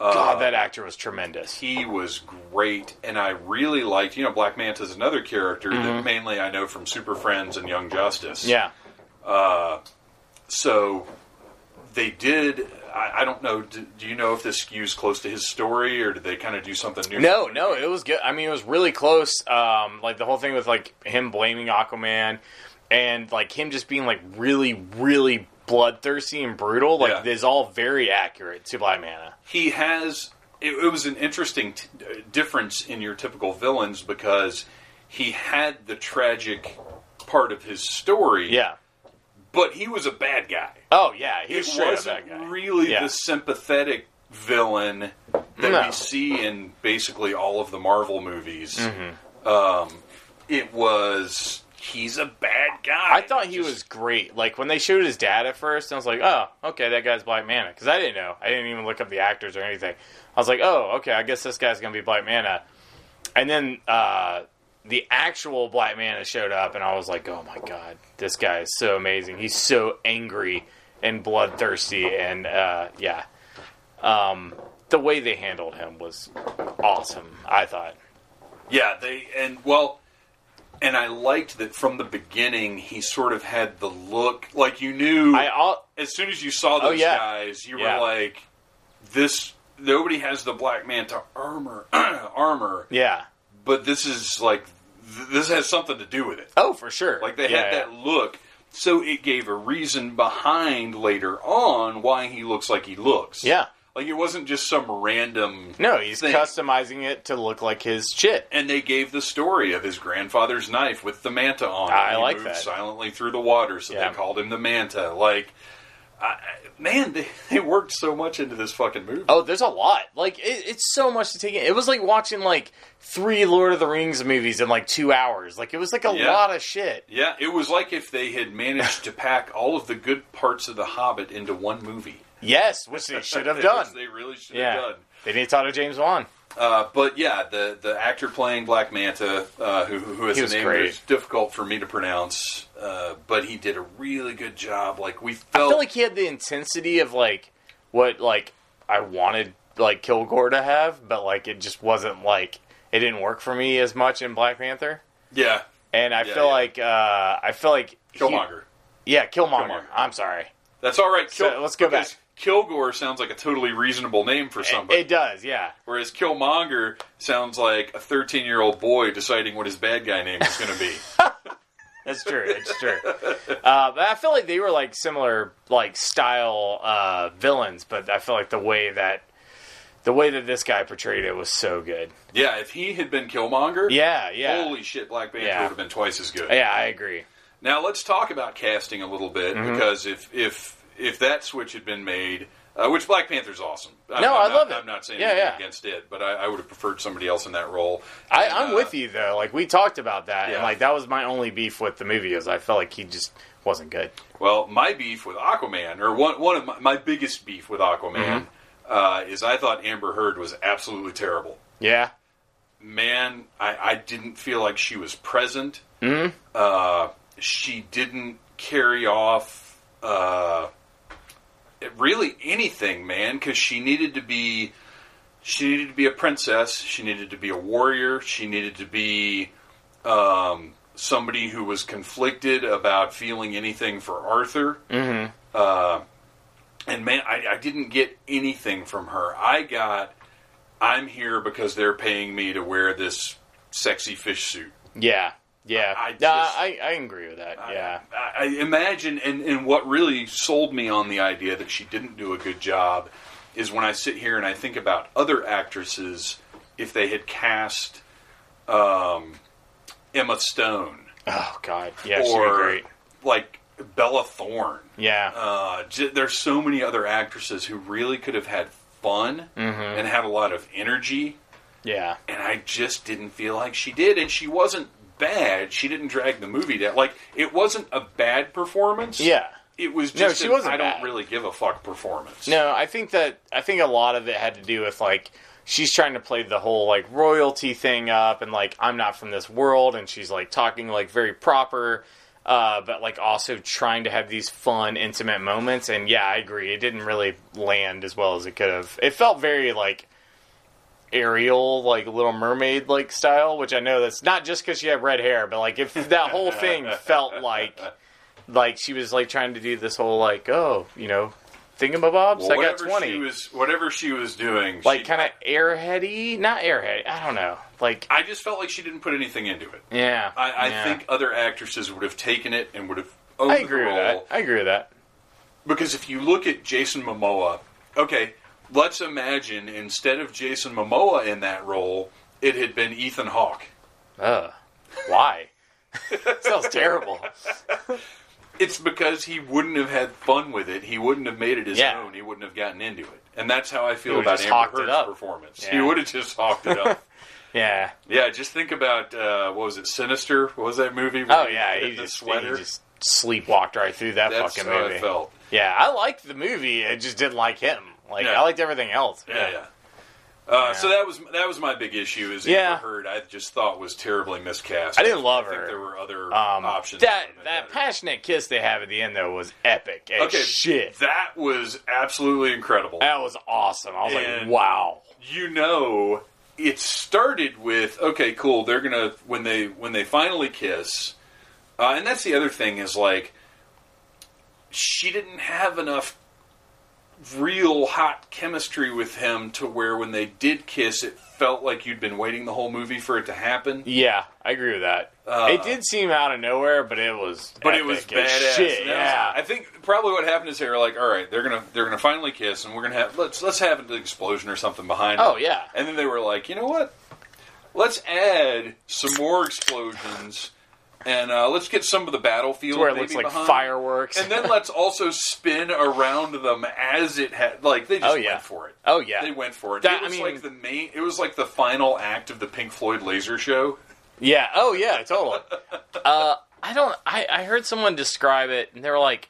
God, that actor was tremendous. He was great, and I really liked. You know, Black Manta is another character that mainly I know from Super Friends and Young Justice. Mm-hmm. Yeah. So they did. I, I don't know. Do, do you know if this skews close to his story, or did they kind of do something new? No, no, it was good. I mean, it was really close. Um, like the whole thing with like him blaming Aquaman, and like him just being like really, really bloodthirsty and brutal. Like Yeah. is all very accurate to Black Manta. he has it, it was an interesting t- uh, difference in your typical villains because he had the tragic part of his story Yeah. but he was a bad guy Oh yeah, he was it straight up wasn't really Yeah. the sympathetic villain that No. we see in basically all of the marvel movies Mm-hmm. um, it was he's a bad guy I thought he Just- was great. Like when they showed his dad at first, I was like, "Oh, okay, that guy's Black Manta." Because I didn't know. I didn't even look up the actors or anything. I was like, "Oh, okay, I guess this guy's gonna be Black Manta." And then uh, the actual Black Manta showed up, and I was like, "Oh my god, this guy is so amazing. He's so angry and bloodthirsty, and uh, yeah, um, the way they handled him was awesome. I thought." Yeah, they and well, and I liked that from the beginning he sort of had the look like you knew I all, as soon as you saw oh, those Oh, yeah. guys, you Yeah. were like, this. Nobody has the Black Manta armor, armor, yeah. but this is like th- this has something to do with it. Oh, for sure. Like they Yeah, had that look, so it gave a reason behind later on why he looks like he looks. Yeah. Like it wasn't just some random. No, he's thing. customizing it to look like his shit. And they gave the story of his grandfather's knife with the manta on it. I he like moved that. silently through the water, so Yeah. they called him the manta. Like, I, man, they, they worked so much into this fucking movie. Oh, there's a lot. Like it, it's so much to take in. It was like watching like three Lord of the Rings movies in like two hours. Like it was like a Yeah. lot of shit. Yeah, it was like if they had managed to pack all of the good parts of The Hobbit into one movie. Yes, which they should have done. they really should Yeah, have done. they need to talk to James Wan. Uh, but yeah, the the actor playing Black Manta, uh, who who has a name that's difficult for me to pronounce, uh, but he did a really good job. Like we I felt, feel like he had the intensity of like what like I wanted like Kilgore to have, but like it just wasn't like it didn't work for me as much in Black Panther. yeah, And I Yeah, feel yeah. like uh, I feel like he- Killmonger. yeah, Killmonger. Killmonger. I'm sorry. That's all right. So, let's go because back. Kilgore sounds like a totally reasonable name for somebody, It does, yeah. whereas Killmonger sounds like a 13 year old boy deciding what his bad guy name is going to be. That's true. It's true. Uh, but I feel like they were like similar, like style uh, villains. But I feel like the way that the way that this guy portrayed it was so good. yeah, if he had been Killmonger, Yeah, yeah, holy shit, Black Panther Yeah. would have been twice as good. yeah. I agree. Now let's talk about casting a little bit Mm-hmm. because if if if that switch had been made, uh, which Black Panther's awesome. I'm, No, I'm I not, love it. I'm not saying Yeah, yeah. against it, but I, I would have preferred somebody else in that role. I, And, I'm uh, with you though. Like we talked about that, and like that was my only beef with the movie. Is I felt like he just wasn't good. Well, my beef with Aquaman, or one one of my, my biggest beef with Aquaman, Mm-hmm. uh, is I thought Amber Heard was absolutely terrible. Yeah, Man, I, I didn't feel like she was present. Mhm. Uh, she didn't carry off uh, really anything, man, because she needed to be. She needed to be a princess. She needed to be a warrior. She needed to be um, somebody who was conflicted about feeling anything for Arthur. mm-hmm. Uh, and man, I, I didn't get anything from her. I got, I'm here because they're paying me to wear this sexy fish suit. Yeah, yeah. I no, just- I, I agree with that. yeah, I, I imagine, and, and what really sold me on the idea that she didn't do a good job is when I sit here and I think about other actresses if they had cast um, Emma Stone Oh God, yeah, she'd be or great. like Bella Thorne. Yeah, Uh, j- there's so many other actresses who really could have had fun Mm-hmm. and had a lot of energy, yeah, and I just didn't feel like she did. And she wasn't bad. She didn't drag the movie down. Like it wasn't a bad performance. yeah. It was No, just she an wasn't I don't bad. really give a fuck performance. No, I think that I think a lot of it had to do with like she's trying to play the whole like royalty thing up and like I'm not from this world and she's like talking like very proper uh, but like also trying to have these fun intimate moments and yeah I agree it didn't really land as well as it could have it felt very like Ariel like Little Mermaid like style which I know that's not just because she had red hair but like if that whole thing felt like like she was like trying to do this whole like oh you know thingamabobs Well, I got twenty She was, whatever she was doing, like kind of airheady, not airhead. I don't know. Like I just felt like she didn't put anything into it. yeah, I, I yeah. think other actresses would have taken it and would have I agree with that. I agree with that. Because if you look at Jason Momoa, okay, let's imagine instead of Jason Momoa in that role, it had been Ethan Hawke. Ugh. Why? Sounds terrible. It's because he wouldn't have had fun with it. He wouldn't have made it his Yeah. own. He wouldn't have gotten into it. And that's how I feel about Amber Heard's performance. Yeah. He would have just hawked it up. Yeah. yeah, just think about uh, what was it, Sinister? What was that movie? Oh yeah. He the just, sweater. he just sleepwalked right through that That's fucking how movie. I felt. Yeah, I liked the movie. I just didn't like him. Like Yeah. I liked everything else. Yeah, yeah. Uh, Yeah. So that was that was my big issue. Is Yeah. Heard, I just thought was terribly miscast. I didn't love I think her. there were other Um, options. that that better. passionate kiss they have at the end though was epic. Okay, shit. That was absolutely incredible. That was awesome. I was like, wow. you know, it started with okay, cool. They're gonna when they when they finally kiss, uh, and that's the other thing is like she didn't have enough real hot chemistry with him to where when they did kiss, it felt like you'd been waiting the whole movie for it to happen. Yeah, I agree with that. Uh, it did seem out of nowhere, but it was. But it was badass. Shit, that was- yeah. I think probably what happened is they were like, "All right, they're gonna they're gonna finally kiss, and we're gonna have let's let's have an explosion or something behind." Oh, it." yeah. And then they were like, "You know what? Let's add some more explosions, and uh, let's get some of the battlefield where it maybe looks like behind. fireworks. And then let's also spin around them as it had like they just Oh, yeah. went for it. oh yeah, They went for it. That- it I was mean- like the main. It was like the final act of the Pink Floyd laser show. yeah. Oh yeah, totally. uh, I don't. I I heard someone describe it, and they were like,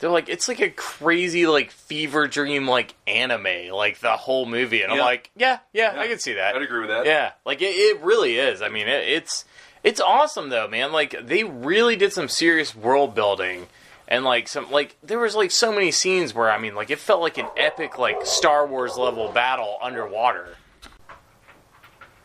they're like, it's like a crazy like fever dream like anime, like the whole movie, and I'm like, yeah, yeah, Yeah. I can see that. I'd agree with that. Yeah, like it, it really is. I mean, it, it's it's awesome though, man. Like they really did some serious world building, and like some like there was like so many scenes where I mean, like it felt like an epic like Star Wars level battle underwater.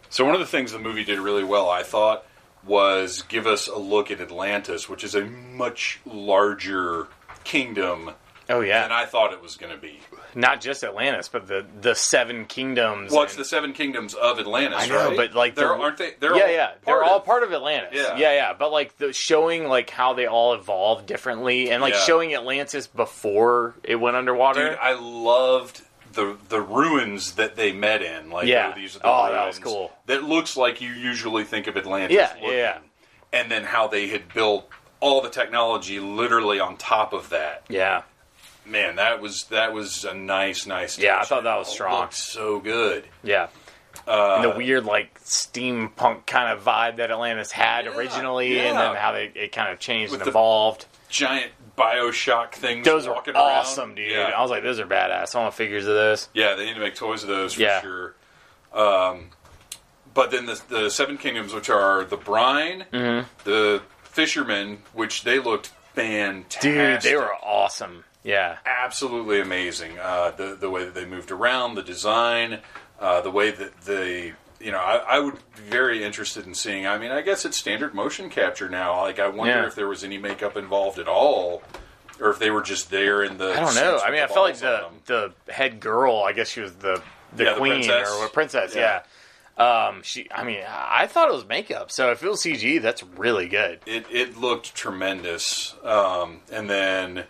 So one of the things the movie did really well, I thought, was give us a look at Atlantis, which is a much larger kingdom Oh than yeah, I thought it was going to be. Not just Atlantis, but the the Seven Kingdoms. Well, it's and- the seven kingdoms of Atlantis. I know, right? but like they're, aren't they? They're yeah, all yeah, part they're all of- part of Atlantis. Yeah. yeah, yeah. But like the showing like how they all evolved differently, and like Yeah. showing Atlantis before it went underwater. Dude, I loved the the ruins that they met in. Like, Yeah. oh, these are the Oh, that was cool. That looks like you usually think of Atlantis. Yeah, looking. yeah. And then how they had built all the technology literally on top of that. yeah. Man, that was that was a nice, nice. Yeah, I thought that was strong. looked so good. Yeah. Uh, and the weird like steampunk kind of vibe that Atlantis had Yeah, originally, yeah. and then how they it kind of changed With and evolved. giant Bioshock things. Those are walking around. awesome, dude. Yeah. I was like, those are badass. I want figures of those. Yeah, they need to make toys of those for sure. Um, but then the, the Seven Kingdoms, which are the brine, Mm-hmm. the fishermen, which they looked fantastic. Dude, they were awesome. Yeah. absolutely amazing. Uh, the the way that they moved around, the design, uh, the way that they. You know, I, I would be very interested in seeing. I mean, I guess it's standard motion capture now. Like, I wonder Yeah. if there was any makeup involved at all or if they were just there in the. I don't know. I mean, I felt like the them. the head girl. I guess she was the the Yeah, the queen princess. or princess. Yeah. Yeah. Um, she. I mean, I thought it was makeup. So if it was CG, that's really good. It it looked tremendous. Um, and then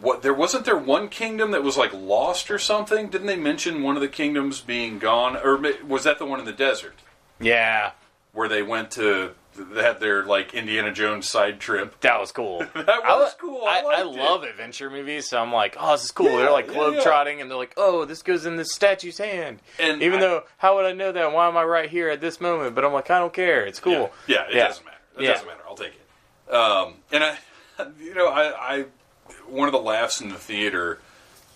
what? There wasn't there one kingdom that was like lost or something? Didn't they mention one of the kingdoms being gone, or was that the one in the desert Yeah, where they went to? They had their like Indiana Jones side trip. that was cool. That was lo- cool. I I, I love adventure movies, so I'm like, oh, this is cool. Yeah, they're like yeah, globe yeah. trotting, and they're like, oh, this goes in this statue's hand. And even I- though, how would I know that? Why am I right here at this moment? But I'm like, I don't care. It's cool. Yeah, yeah it Yeah. doesn't matter. It Yeah. doesn't matter. I'll take it. Um, and I, you know, I, I, one of the laughs in the theater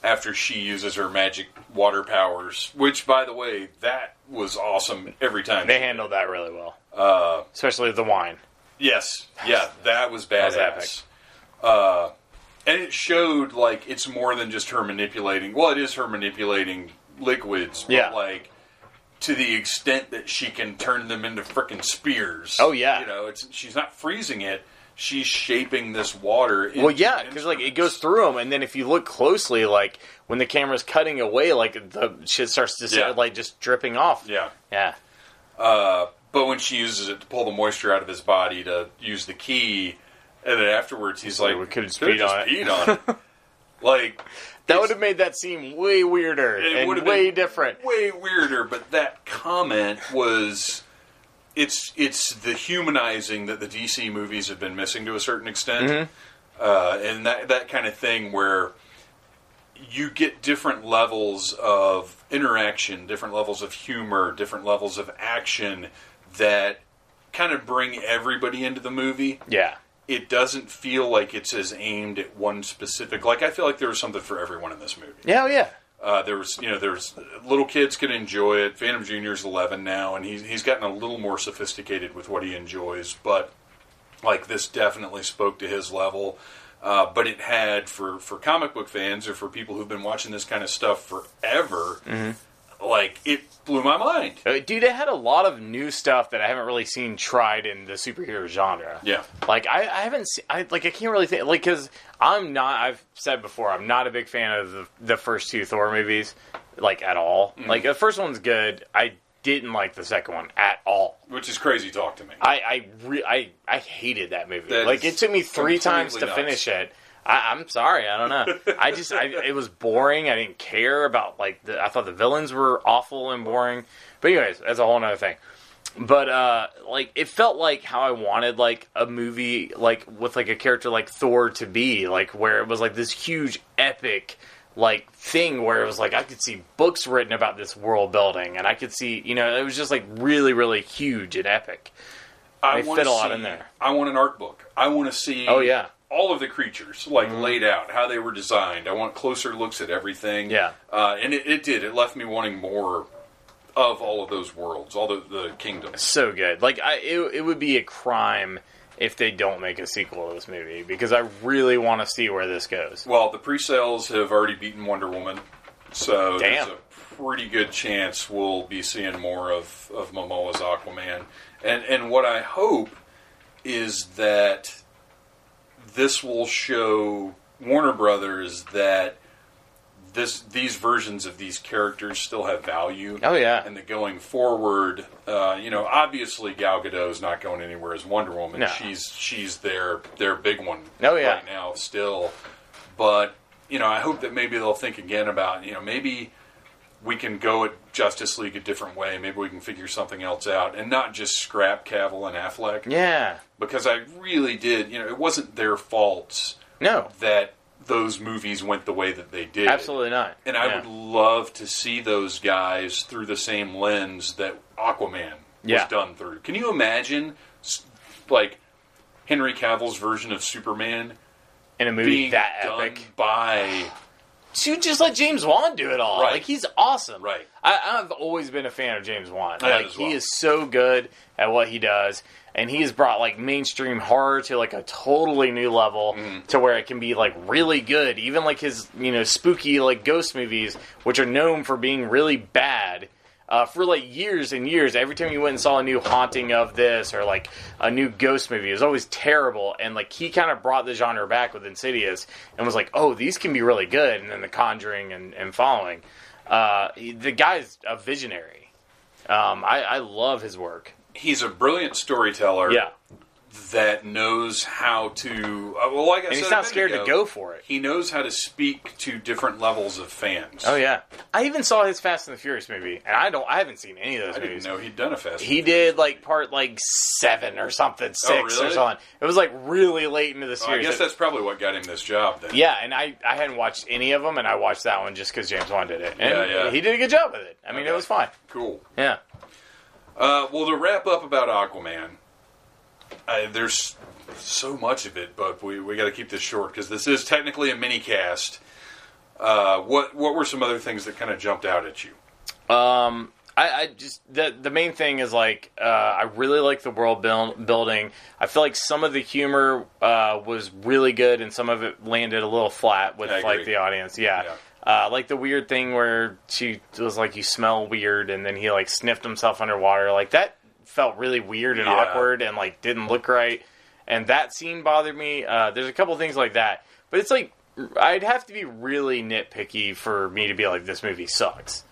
after she uses her magic water powers, which, by the way, that was awesome every time. They handled that really well, Uh, especially the wine. yes, yeah, that was was badass. epic. Uh, and it showed like it's more than just her manipulating. Well, it is her manipulating liquids, but Yeah. like to the extent that she can turn them into freaking spears. Oh, yeah. you know, it's she's not freezing it; she's shaping this water. Well, yeah, because like it goes through them, and then if you look closely, like when the camera's cutting away, like the shit starts to Yeah. like just dripping off. Yeah, yeah, uh, but when she uses it to pull the moisture out of his body to use the key, and then afterwards he's like, we "Could've speed just on it." peed on it." like that would have made that seem way weirder It and way different. way weirder. But that comment was. It's it's the humanizing that the DC movies have been missing to a certain extent, Mm-hmm. uh, and that that kind of thing where you get different levels of interaction, different levels of humor, different levels of action that kind of bring everybody into the movie. Yeah, It doesn't feel like it's as aimed at one specific. Like I feel like there was something for everyone in this movie. yeah, oh, yeah. Uh, there was, you know, there's little kids can enjoy it. Phantom Junior's 11 now, and he's he's gotten a little more sophisticated with what he enjoys. But like this, definitely spoke to his level. Uh, but it had for for comic book fans or for people who've been watching this kind of stuff forever. Like it blew my mind. Uh, Dude, it had a lot of new stuff that I haven't really seen tried in the superhero genre. Yeah. Like I, I haven't seen, I like I can't really think like because I'm not. I've said before I'm not a big fan of the the first two Thor movies, like at all. Mm-hmm. Like the first one's good. I didn't like the second one at all. Which is crazy talk to me. I I re- I, I hated that movie. That like it took me three times to completely finish it. I, I'm sorry, I don't know. I just I, it was boring. I didn't care about like the, I thought the villains were awful and boring. But anyways, that's a whole other thing. But uh like it felt like how I wanted like a movie like with like a character like Thor to be like where it was like this huge epic like thing where it was like I could see books written about this world building and I could see you know it was just like really really huge and epic. I They fit a lot see- in there. I want an art book. I want to see. Oh, yeah. Mm-hmm. all of the creatures like laid out, how they were designed. I want closer looks at everything. Yeah. uh, and it, it did. It left me wanting more of all of those worlds, all the, the kingdoms. so good. Like I, it, it would be a crime if they don't make a sequel to this movie because I really want to see where this goes. Well, the pre-sales have already beaten Wonder Woman, so Damn. there's a pretty good chance we'll be seeing more of of Momoa's Aquaman. And and what I hope is that this will show Warner Brothers that this these versions of these characters still have value. Oh yeah, And that going forward, uh, you know, obviously Gal Gadot is not going anywhere as Wonder Woman. No. She's she's their their big one Oh, yeah. right now still. But you know, I hope that maybe they'll think again about you know maybe we can go at Justice League a different way. Maybe we can figure something else out and not just scrap Cavill and Affleck yeah. because I really did. You know, it wasn't their faults No, that those movies went the way that they did. absolutely not. And I Yeah. would love to see those guys through the same lens that Aquaman Yeah. was done through. Can you imagine, like, Henry Cavill's version of Superman in a movie that epic. by Dude, just let James Wan do it all. Right. Like he's awesome. Right. I, I've always been a fan of James Wan. I like well. he is so good at what he does, and he has brought like mainstream horror to like a totally new level, Mm-hmm. to where it can be like really good. Even like his you know spooky like ghost movies, which are known for being really bad. Uh, for like years and years, every time you went and saw a new haunting of this or like a new ghost movie, it was always terrible. And like he kind of brought the genre back with Insidious and was like, "Oh, these can be really good." And then The Conjuring and, and following. Uh, the guy's a visionary. Um, I, I love his work. He's a brilliant storyteller. Yeah, that knows how to. Uh, well, like I and said, he's not scared ago, to go for it. He knows how to speak to different levels of fans. Oh yeah, I even saw his Fast and the Furious movie, and I don't. I haven't seen any of those I movies. know he'd done a fast. He did like part like seven or something, six or Oh, something. It was like really late into the Furious. I guess that's probably what got him this job. Then. yeah, and I, I hadn't watched any of them, and I watched that one just because James Wan did it, and Yeah, yeah. he did a good job with it. I mean, Okay. it was fine. Cool. Yeah, Uh, well, to wrap up about Aquaman, I, there's so much of it, but we, we got to keep this short because this is technically a mini cast. Uh, what what were some other things that kind of jumped out at you? Um, I, I just the the main thing is like uh, I really like the world build, building. I feel like some of the humor uh, was really good, and some of it landed a little flat with like the audience. Yeah. Yeah. Uh, like the weird thing where she was like, "You smell weird," and then he like sniffed himself underwater. Like that felt really weird and Yeah. awkward, and like didn't look right. And that scene bothered me. Uh, there's a couple things like that, but it's like I'd have to be really nitpicky for me to be like, "This movie sucks."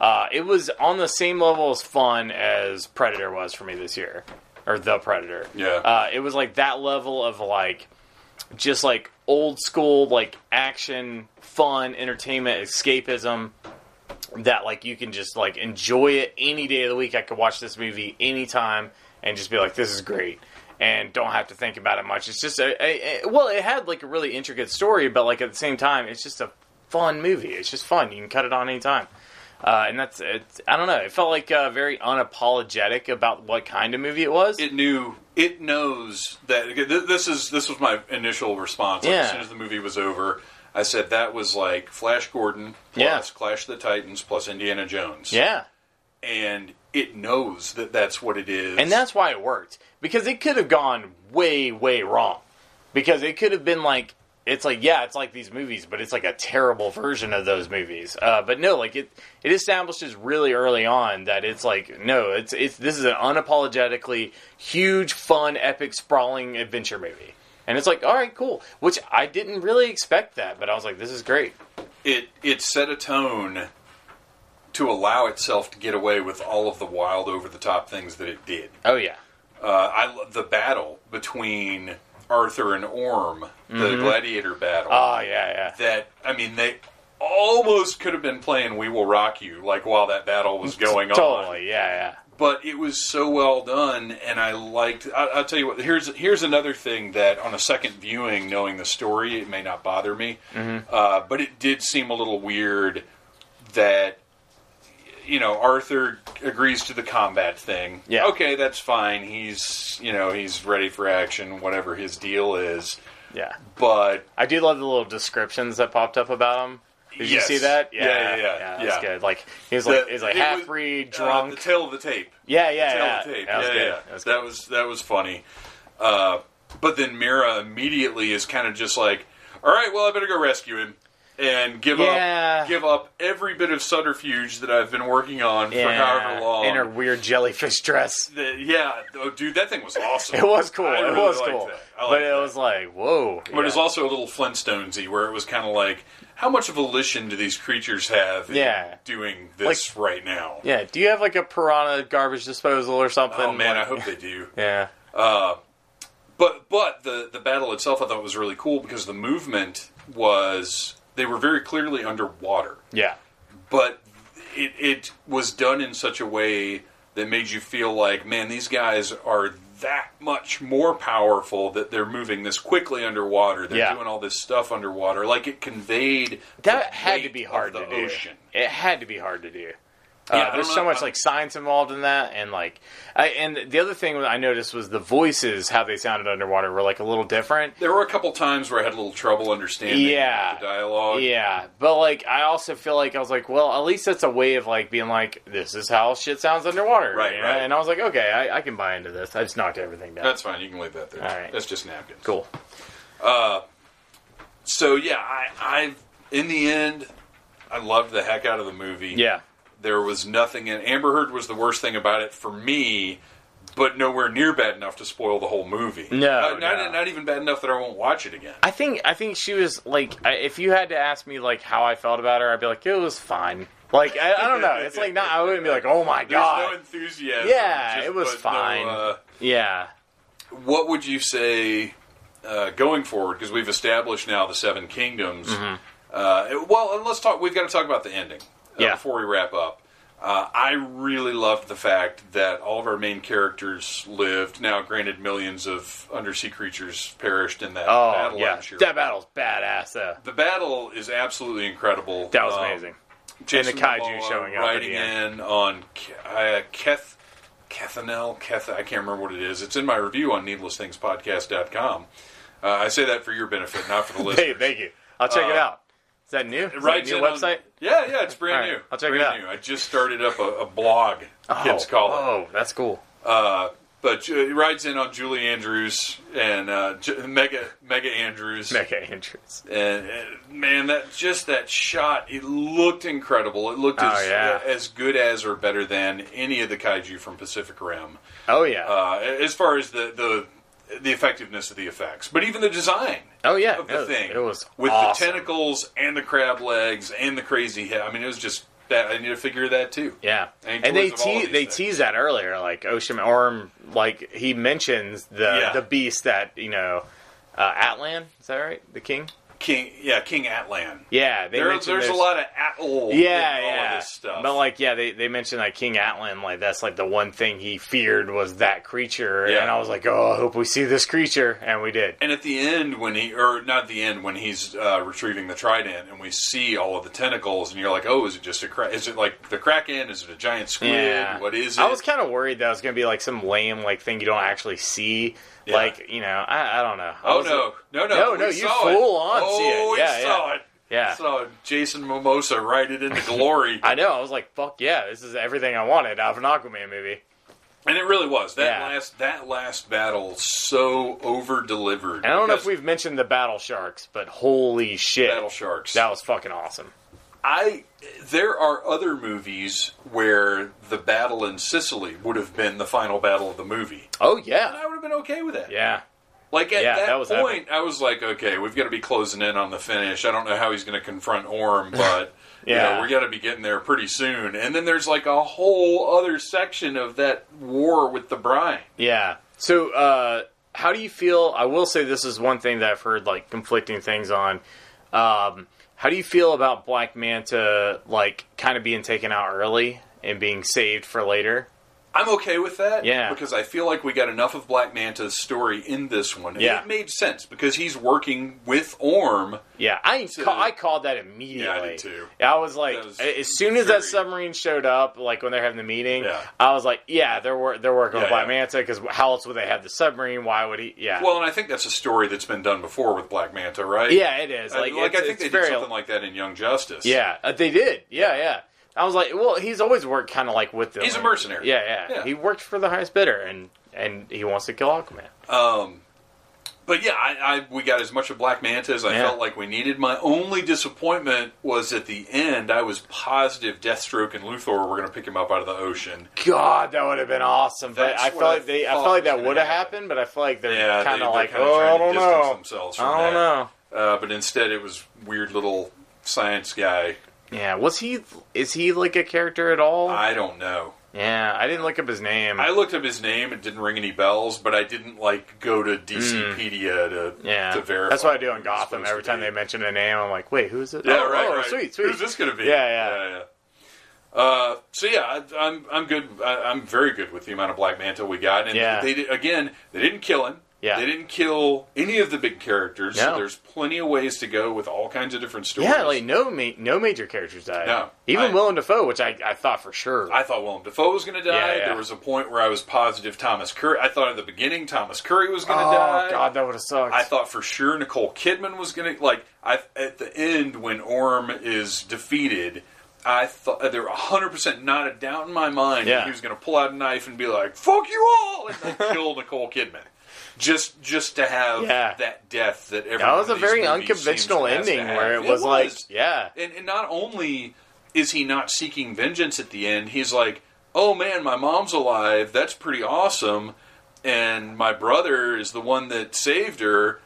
Uh, it was on the same level as fun as Predator was for me this year, or The Predator. Yeah. Uh, it was like that level of like, just like old school like action, fun, entertainment, escapism. That like you can just like enjoy it any day of the week. I could watch this movie anytime and just be like, "This is great." And don't have to think about it much. It's just a, a, a well, it had like a really intricate story, but like at the same time, it's just a fun movie. It's just fun. You can cut it on anytime. Uh, and that's it's, I don't know. It felt like uh, very unapologetic about what kind of movie it was. It knew it knows that this is this was my initial response. Like, Yeah. As soon as the movie was over, I said that was like Flash Gordon plus Yeah. Clash of the Titans plus Indiana Jones. yeah, and it knows that that's what it is. and that's why it worked because it could have gone way way wrong. Because it could have been like it's like yeah, it's like these movies, but it's like a terrible version of those movies. Uh, but no, like it it establishes really early on that it's like no, it's it's this is an unapologetically huge, fun, epic, sprawling adventure movie. And it's like, all right, cool. Which I didn't really expect that, but I was like, this is great. it it set a tone to allow itself to get away with all of the wild, over the top things that it did. Oh yeah, Uh, I lo- the battle between Arthur and Orm, the gladiator battle. oh yeah, yeah. that I mean they almost could have been playing "We Will Rock You" like while that battle was going on. Totally, yeah, yeah. But it was so well done, and I liked. I, I'll tell you what. Here's here's another thing that on a second viewing, knowing the story, it may not bother me, Mm-hmm. uh, but it did seem a little weird that you know Arthur agrees to the combat thing. Yeah. okay, that's fine. He's you know he's ready for action, whatever his deal is. Yeah. But I do love the little descriptions that popped up about him. Did you see that? Yeah, yeah, yeah, yeah. That's yeah. good. Like he's like the- he's like it was, half breed, uh, drunk. the tail of the tape. yeah, yeah, the Tail yeah. of the tape. That was yeah, good. yeah. That was that was that was funny. Uh, but then Mera immediately is kind of just like, "All right, well, I better go rescue him." And give Yeah. up, give up every bit of subterfuge that I've been working on for yeah. however long. in her weird jellyfish dress. The- yeah, oh, dude, that thing was awesome. It was cool. I it really was cool. that. But it that. was like, whoa. But it's yeah. also a little Flintstonesy, where it was kind of like, how much volition do these creatures have? in Yeah. doing this right now. Yeah. Do you have like a piranha garbage disposal or something? Oh man, I hope they do. Yeah. Uh, but but the the battle itself, I thought was really cool because the movement was they were very clearly underwater, Yeah. but it it was done in such a way that made you feel like, man, these guys are that much more powerful that they're moving this quickly underwater. They're Yeah. doing all this stuff underwater. Like it conveyed That the had to be hard to do. ocean. It had to be hard to do. Yeah, Uh, don't there's so much like science involved in that, and like, I, and the other thing I noticed was the voices, how they sounded underwater, were like a little different. There were a couple times where I had a little trouble understanding Yeah. the dialogue. Yeah, but like, I also feel like I was like, well, at least that's a way of like being like, this is how shit sounds underwater, Right, you know? right. And I was like, okay, I, I can buy into this. I just knocked everything down. That's fine. You can leave that there. All right. That's just napkins. cool. Uh, So yeah, I, I in the end, I loved the heck out of the movie. Yeah, There was nothing in Amber Heard was the worst thing about it for me, but nowhere near bad enough to spoil the whole movie. No, not, no. not even bad enough that I won't watch it again. I think I think she was like, I, if you had to ask me like how I felt about her, I'd be like, it was fine. Like I, I don't know. It's like not. I wouldn't be like, oh my There's god. no enthusiasm. Yeah, just- it was but no, fine. uh, yeah. what would you say uh, going forward? Because we've established now the Seven Kingdoms. Uh, well, and let's talk. We've got to talk about the ending uh, Yeah. before we wrap up. Uh, I really loved the fact that all of our main characters lived. Now, granted, millions of undersea creatures perished in that Oh battle. yeah. Sure. That battle's badass though. the battle is absolutely incredible. That was Um, amazing. Jason And the kaiju Momoa showing up end. in on uh, Keth Kethanel Keth I can't remember what it is. It's in my review on needlessthingspodcast.com. Uh, I say that for your benefit, not for the listeners. Hey, thank you. I'll check it Uh, out. Is that new? Is that Writes new in on- website? yeah, yeah, it's brand right, new. I'll check it brand out. New. I just started up a, a blog. Kids call it. Oh, that's cool. Uh, but he writes in on Julie Andrews and uh, J- Mega Mega Andrews. Mega interest. And, and man, that just that shot, it looked incredible. It looked Oh, as yeah. as good as or better than any of the kaiju from Pacific Rim. Oh yeah. Uh, as far as the, the the effectiveness of the effects, but even the design oh yeah. of the No, thing It was with awesome. the tentacles and the crab legs and the crazy head. I mean, it was just that. I need to figure that too. Yeah, And and they towards of all of te- they things. tease that earlier, like Ocean Orm, like he mentions the Yeah. the beast that you know, uh, Atlan. Is that right? The king. King, yeah, King Atlan. Yeah, they There, there's a lot of Atl. Yeah, yeah. stuff. But like, yeah, they they mentioned like King Atlan, like that's like the one thing he feared was that creature, Yeah. and I was like, oh, I hope we see this creature, and we did. And at the end, when he, or not at the end, when he's uh, retrieving the trident, and we see all of the tentacles, and you're like, oh, is it just a cra Is it like the kraken? Is it a giant squid? Yeah, What is it? I was kind of worried that it was gonna be like some lame like thing you don't actually see. Yeah. Like you know, I, I don't know. I oh no, no, no, No, no, you saw it. full on oh, see it. Oh, yeah, saw yeah. it. Yeah. saw Jason Mimosa ride it into glory, I know. I was like, "Fuck yeah, this is everything I wanted out of an Aquaman movie." and it really was. That Yeah. last that last battle so over delivered. And I don't know if we've mentioned the battle sharks, but holy shit, battle sharks. that was fucking awesome. I there are other movies where the battle in Sicily would have been the final battle of the movie. Oh And yeah, I would have been okay with that. yeah, Like at Yeah, that, that was point, I was like, okay, we've got to be closing in on the finish. I don't know how he's going to confront Orm, but you Yeah. know, we got to be getting there pretty soon. And then there's like a whole other section of that war with the brine. yeah. So, uh, how do you feel? I will say this is one thing that I've heard like conflicting things on. Um, how do you feel about Black Manta like kind of being taken out early and being saved for later? I'm okay with that. Yeah. Because I feel like we got enough of Black Manta's story in this one. Yeah. It made sense because he's working with Orm. Yeah, I So- ca- I called that immediately. Yeah, I did too. I was like, was as soon as that submarine showed up, like when they're having the meeting, Yeah. I was like, yeah, they're wor- they're working with Black yeah. Manta because how else would they have the submarine? Why would he? Yeah, Well, and I think that's a story that's been done before with Black Manta, right? yeah, it is. I- Like, I think they did something like that in Young Justice. Yeah, uh, they did. Yeah, yeah. I was like, well, he's always worked kind of like with the. He's a mercenary. Yeah, yeah, Yeah. He worked for the highest bidder, and and he wants to kill Aquaman. Um, but yeah, I, I we got as much of Black Manta as I Yeah. felt like we needed. My only disappointment was at the end. I was positive Deathstroke and Luthor were going to pick him up out of the ocean. God, that would have been awesome. But That's I what felt I like they, I felt like that would have happened, but I feel like they're Yeah, kind of like, oh, I don't know. themselves I don't that. know. Uh, but instead, it was weird little science guy. Yeah, was he? Is he like a character at all? I don't know. yeah, I didn't look up his name. I looked up his name. It didn't ring any bells, but I didn't like go to DCpedia to Mm. yeah, to verify. that's what I do who on he was Gotham. Every time they mention a name, I'm like, wait, who's it? Yeah, oh, right, oh, right. Sweet, sweet. Who's this going to be? Yeah, yeah. yeah. yeah. Uh, so yeah, I, I'm I'm good. I, I'm very good with the amount of Black Manta we got, and Yeah. they again they didn't kill him. Yeah. they didn't kill any of the big characters. So there's plenty of ways to go with all kinds of different stories. Yeah, like no, ma- no major characters died. No. even I- Willem Dafoe, which I, I thought for sure. I thought Willem Dafoe was going to die. Yeah, yeah. There was a point where I was positive Thomas Curry. I thought at the beginning Thomas Curry was going to oh die. God, that would have sucked. I thought for sure Nicole Kidman was going to like. I at the end when Orm is defeated, I thought uh, there were hundred percent not a doubt in my mind Yeah. that he was going to pull out a knife and be like "fuck you all" and then kill Nicole Kidman. Just just to have Yeah. that death that every that was a very unconventional seems to has to ending where it was like, yeah, and, and not only is he not seeking vengeance at the end? He's like, "Oh man, my mom's alive. That's pretty awesome." And my brother is the one that saved her.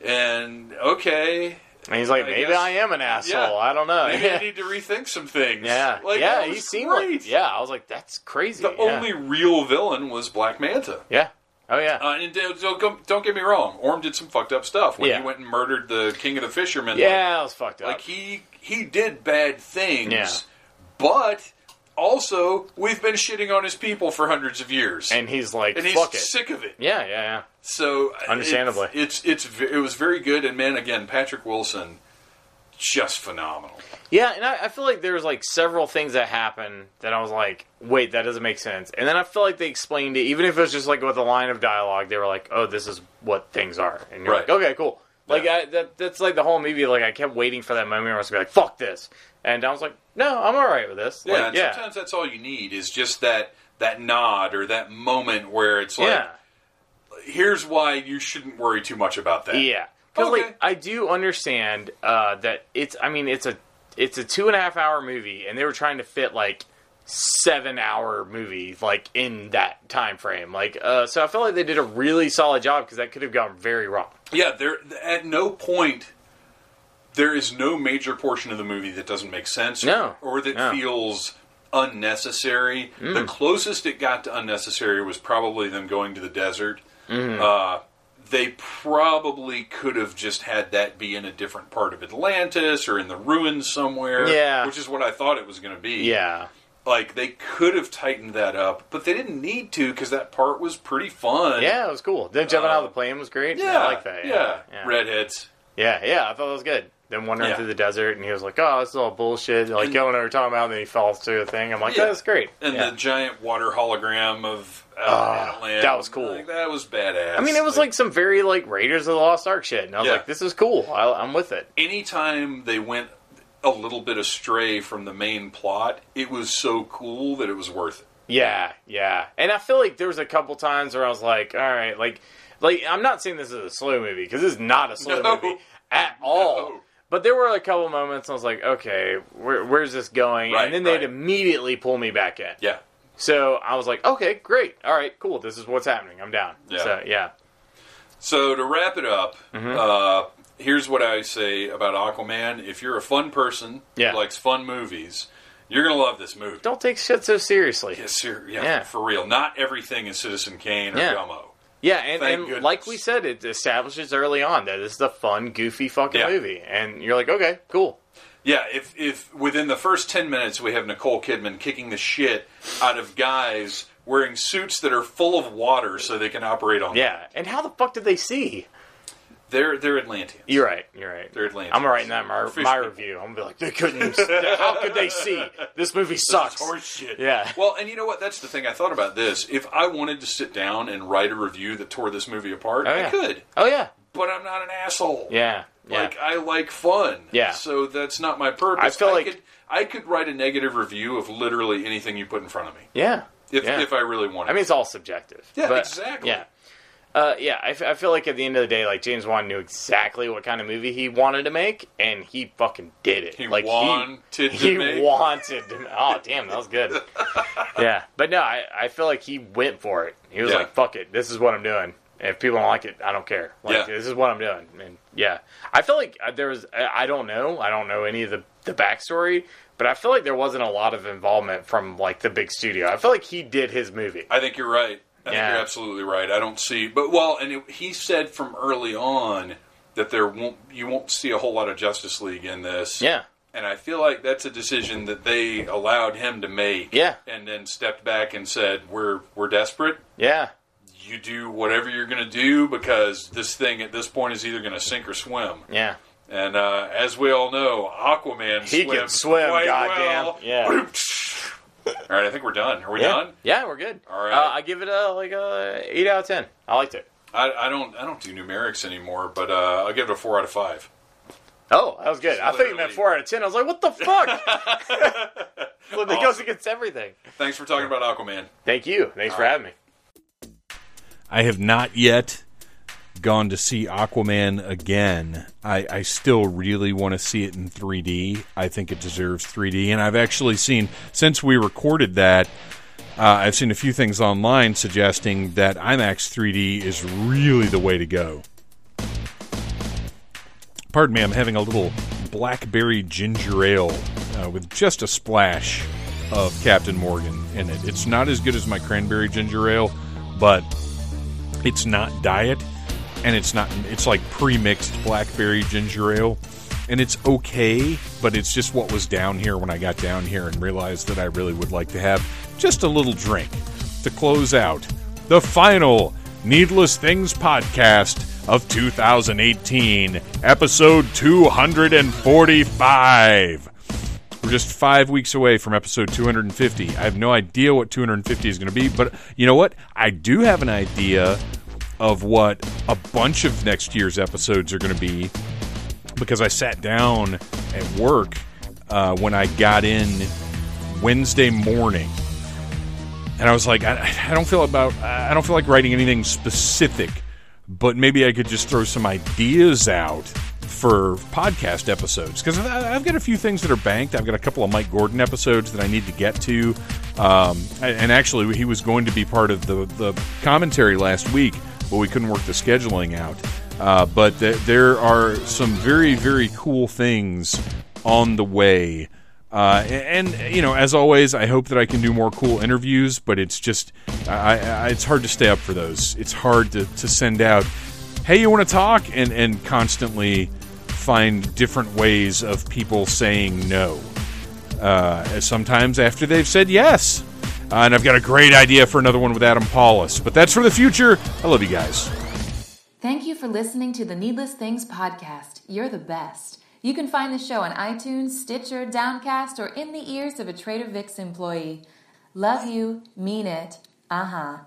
And okay, And he's like, I maybe guess- I am an asshole. Yeah. I don't know. maybe I need to rethink some things. yeah, like, yeah. He seemed like, yeah. I was like, that's crazy. The yeah. only real villain was Black Manta. yeah. Oh yeah. Uh, and don't, don't, don't get me wrong, Orm did some fucked up stuff when Yeah. he went and murdered the king of the fishermen. yeah, that was fucked up. like, like he he did bad things. Yeah. But also, we've been shitting on his people for hundreds of years, and he's like, and he's sick of it. Yeah, yeah, yeah. So Understandably. it's, it's it's it was very good. And man, again, Patrick Wilson, just phenomenal. Yeah, and I, I feel like there's like several things that happened that I was like, wait, that doesn't make sense. And then I feel like they explained it, even if it was just like with a line of dialogue, they were like, oh, this is what things are. And you're Right. like, okay, cool. Like Yeah. I, that, that's like the whole movie. Like I kept waiting for that moment where I was gonna be like, fuck this. And I was like, no, I'm all right with this. Yeah, Like, and yeah, sometimes that's all you need is just that that nod or that moment where it's like, yeah, here's why you shouldn't worry too much about that. yeah. Because Okay. like I do understand uh, that it's. I mean, it's a it's a two and a half hour movie, and they were trying to fit like seven hour movie like in that time frame. Like, uh, so I feel like they did a really solid job because that could have gone very wrong. Yeah, there at no point there is no major portion of the movie that doesn't make sense No. or that No. feels unnecessary. Mm. The closest it got to unnecessary was probably them going to the desert. Mm-hmm. Uh, they probably could have just had that be in a different part of Atlantis or in the ruins somewhere. Yeah. Which is what I thought it was going to be. Yeah, Like, they could have tightened that up, but they didn't need to because that part was pretty fun. yeah, it was cool. Then jumping out of the plane was great. Uh, Yeah. I like that. Yeah. Yeah, yeah, Redheads. yeah, yeah, I thought it was good. Then wandering Yeah. through the desert, and he was like, "Oh, this is all bullshit." Like And- going over talking about, and then he falls through a thing. I'm like, Yeah. "That's great." and Yeah. the giant water hologram of uh, that was cool. Like, that was badass. I mean, it was like some very like Raiders of the Lost Ark shit, and I was Yeah. like, "This is cool. I, I'm with it." anytime they went a little bit astray from the main plot, it was so cool that it was worth it. Yeah, yeah. And I feel like there was a couple times where I was like, "All right, like, like I'm not saying this is a slow movie because this is not a slow No. movie at all." No. But there were a couple moments I was like, "Okay, where, where's this going?" Right, and then they'd right. immediately pull me back in. Yeah. So I was like, "Okay, great. All right, cool. This is what's happening. I'm down." Yeah. So yeah, So to wrap it up, Mm-hmm. uh, here's what I say about Aquaman. If you're a fun person Yeah. who likes fun movies, you're gonna love this movie. don't take shit so seriously. Yes, sir. Yeah, Yeah. for real. Not everything is Citizen Kane or Yeah. Gummo. Yeah, and, Thank and goodness. like we said, it establishes early on that this is a fun, goofy fucking Yeah. movie, and you're like, okay, cool. Yeah, if if within the first ten minutes we have Nicole Kidman kicking the shit out of guys wearing suits that are full of water so they can operate on. Yeah, and how the fuck did they see? They're they're Atlanteans. You're right. You're right. They're Atlanteans. I'm writing that in my, Fish my people. review. I'm gonna be like, they couldn't. how could they see? This movie sucks. Horseshit. Yeah. Well, and you know what? That's the thing. I thought about this. If I wanted to sit down and write a review that tore this movie apart, Oh, I could. Oh yeah. But I'm not an asshole. Yeah. Yeah. Like I like fun. Yeah. So that's not my purpose. I feel like- could I could write a negative review of literally anything you put in front of me yeah. if yeah. if I really wanted. I mean, it's all subjective. Yeah, but, exactly. Yeah. Uh, yeah, I, f- I feel like at the end of the day, like James Wan knew exactly what kind of movie he wanted to make, and he fucking did it. He like wanted he, to he make- wanted. To, oh, damn, that was good. yeah, but no, I, I feel like he went for it. He was Yeah. like, "Fuck it, this is what I'm doing. If people don't like it, I don't care. Like Yeah. this is what I'm doing." And yeah, I feel like uh, there was. I I don't know. I don't know any of the the backstory, but I feel like there wasn't a lot of involvement from like the big studio. I feel like he did his movie. I think you're right. I think you're absolutely right. I don't see, but well, and it, he said from early on that there won't you won't see a whole lot of Justice League in this. Yeah. And I feel like that's a decision that they allowed him to make. Yeah. And then stepped back and said, "We're we're desperate. Yeah. You do whatever you're going to do because this thing at this point is either going to sink or swim." Yeah. And uh, as we all know, Aquaman He can swim, quite goddamn. well. Yeah. All right, I think we're done. Are we Yeah. done? Yeah, we're good. All right. Uh, I give it a like a eight out of ten. I liked it. I, I don't I don't do numerics anymore, but uh, I'll give it a four out of five. Oh, that was good. I thought you meant four out of ten. I was like, what the fuck? well, it goes against everything. Thanks for talking about Aquaman. Thank you. Thanks for having me. I have not yet gone to see Aquaman again, I, I still really want to see it in 3D. I think it deserves 3D. And I've actually seen, since we recorded that, uh, I've seen a few things online suggesting that IMAX 3D is really the way to go. Pardon me, I'm having a little blackberry ginger ale uh, with just a splash of Captain Morgan in it. It's not as good as my cranberry ginger ale, but it's not diet, and it's not. It's like pre-mixed blackberry ginger ale, and it's okay. But it's just what was down here when I got down here and realized that I really would like to have just a little drink to close out the final Needless Things podcast of 2018, episode 245. We're just five weeks away from episode 250. I have no idea what 250 is going to be, but you know what? I do have an idea of what a bunch of next year's episodes are going to be because I sat down at work uh, when I got in Wednesday morning, and I was like, I, I don't feel about, I don't feel like writing anything specific, but maybe I could just throw some ideas out for podcast episodes because I've got a few things that are banked. I've got a couple of Mike Gordon episodes that I need to get to, um, and actually he was going to be part of the the commentary last week, but we couldn't work the scheduling out. Uh, but th- there are some very very cool things on the way. Uh, and, you know, as always, I hope that I can do more cool interviews, but it's just, I, I, it's hard to stay up for those. It's hard to, to send out, hey, you want to talk, and and constantly find different ways of people saying no. Uh, sometimes after they've said yes. Uh, and I've got a great idea for another one with Adam Paulus, but that's for the future. I love you guys. Thank you for listening to the Needless Things podcast. You're the best. You can find the show on iTunes, Stitcher, Downcast, or in the ears of a Trader Vic's employee. Love you, mean it. Uh huh.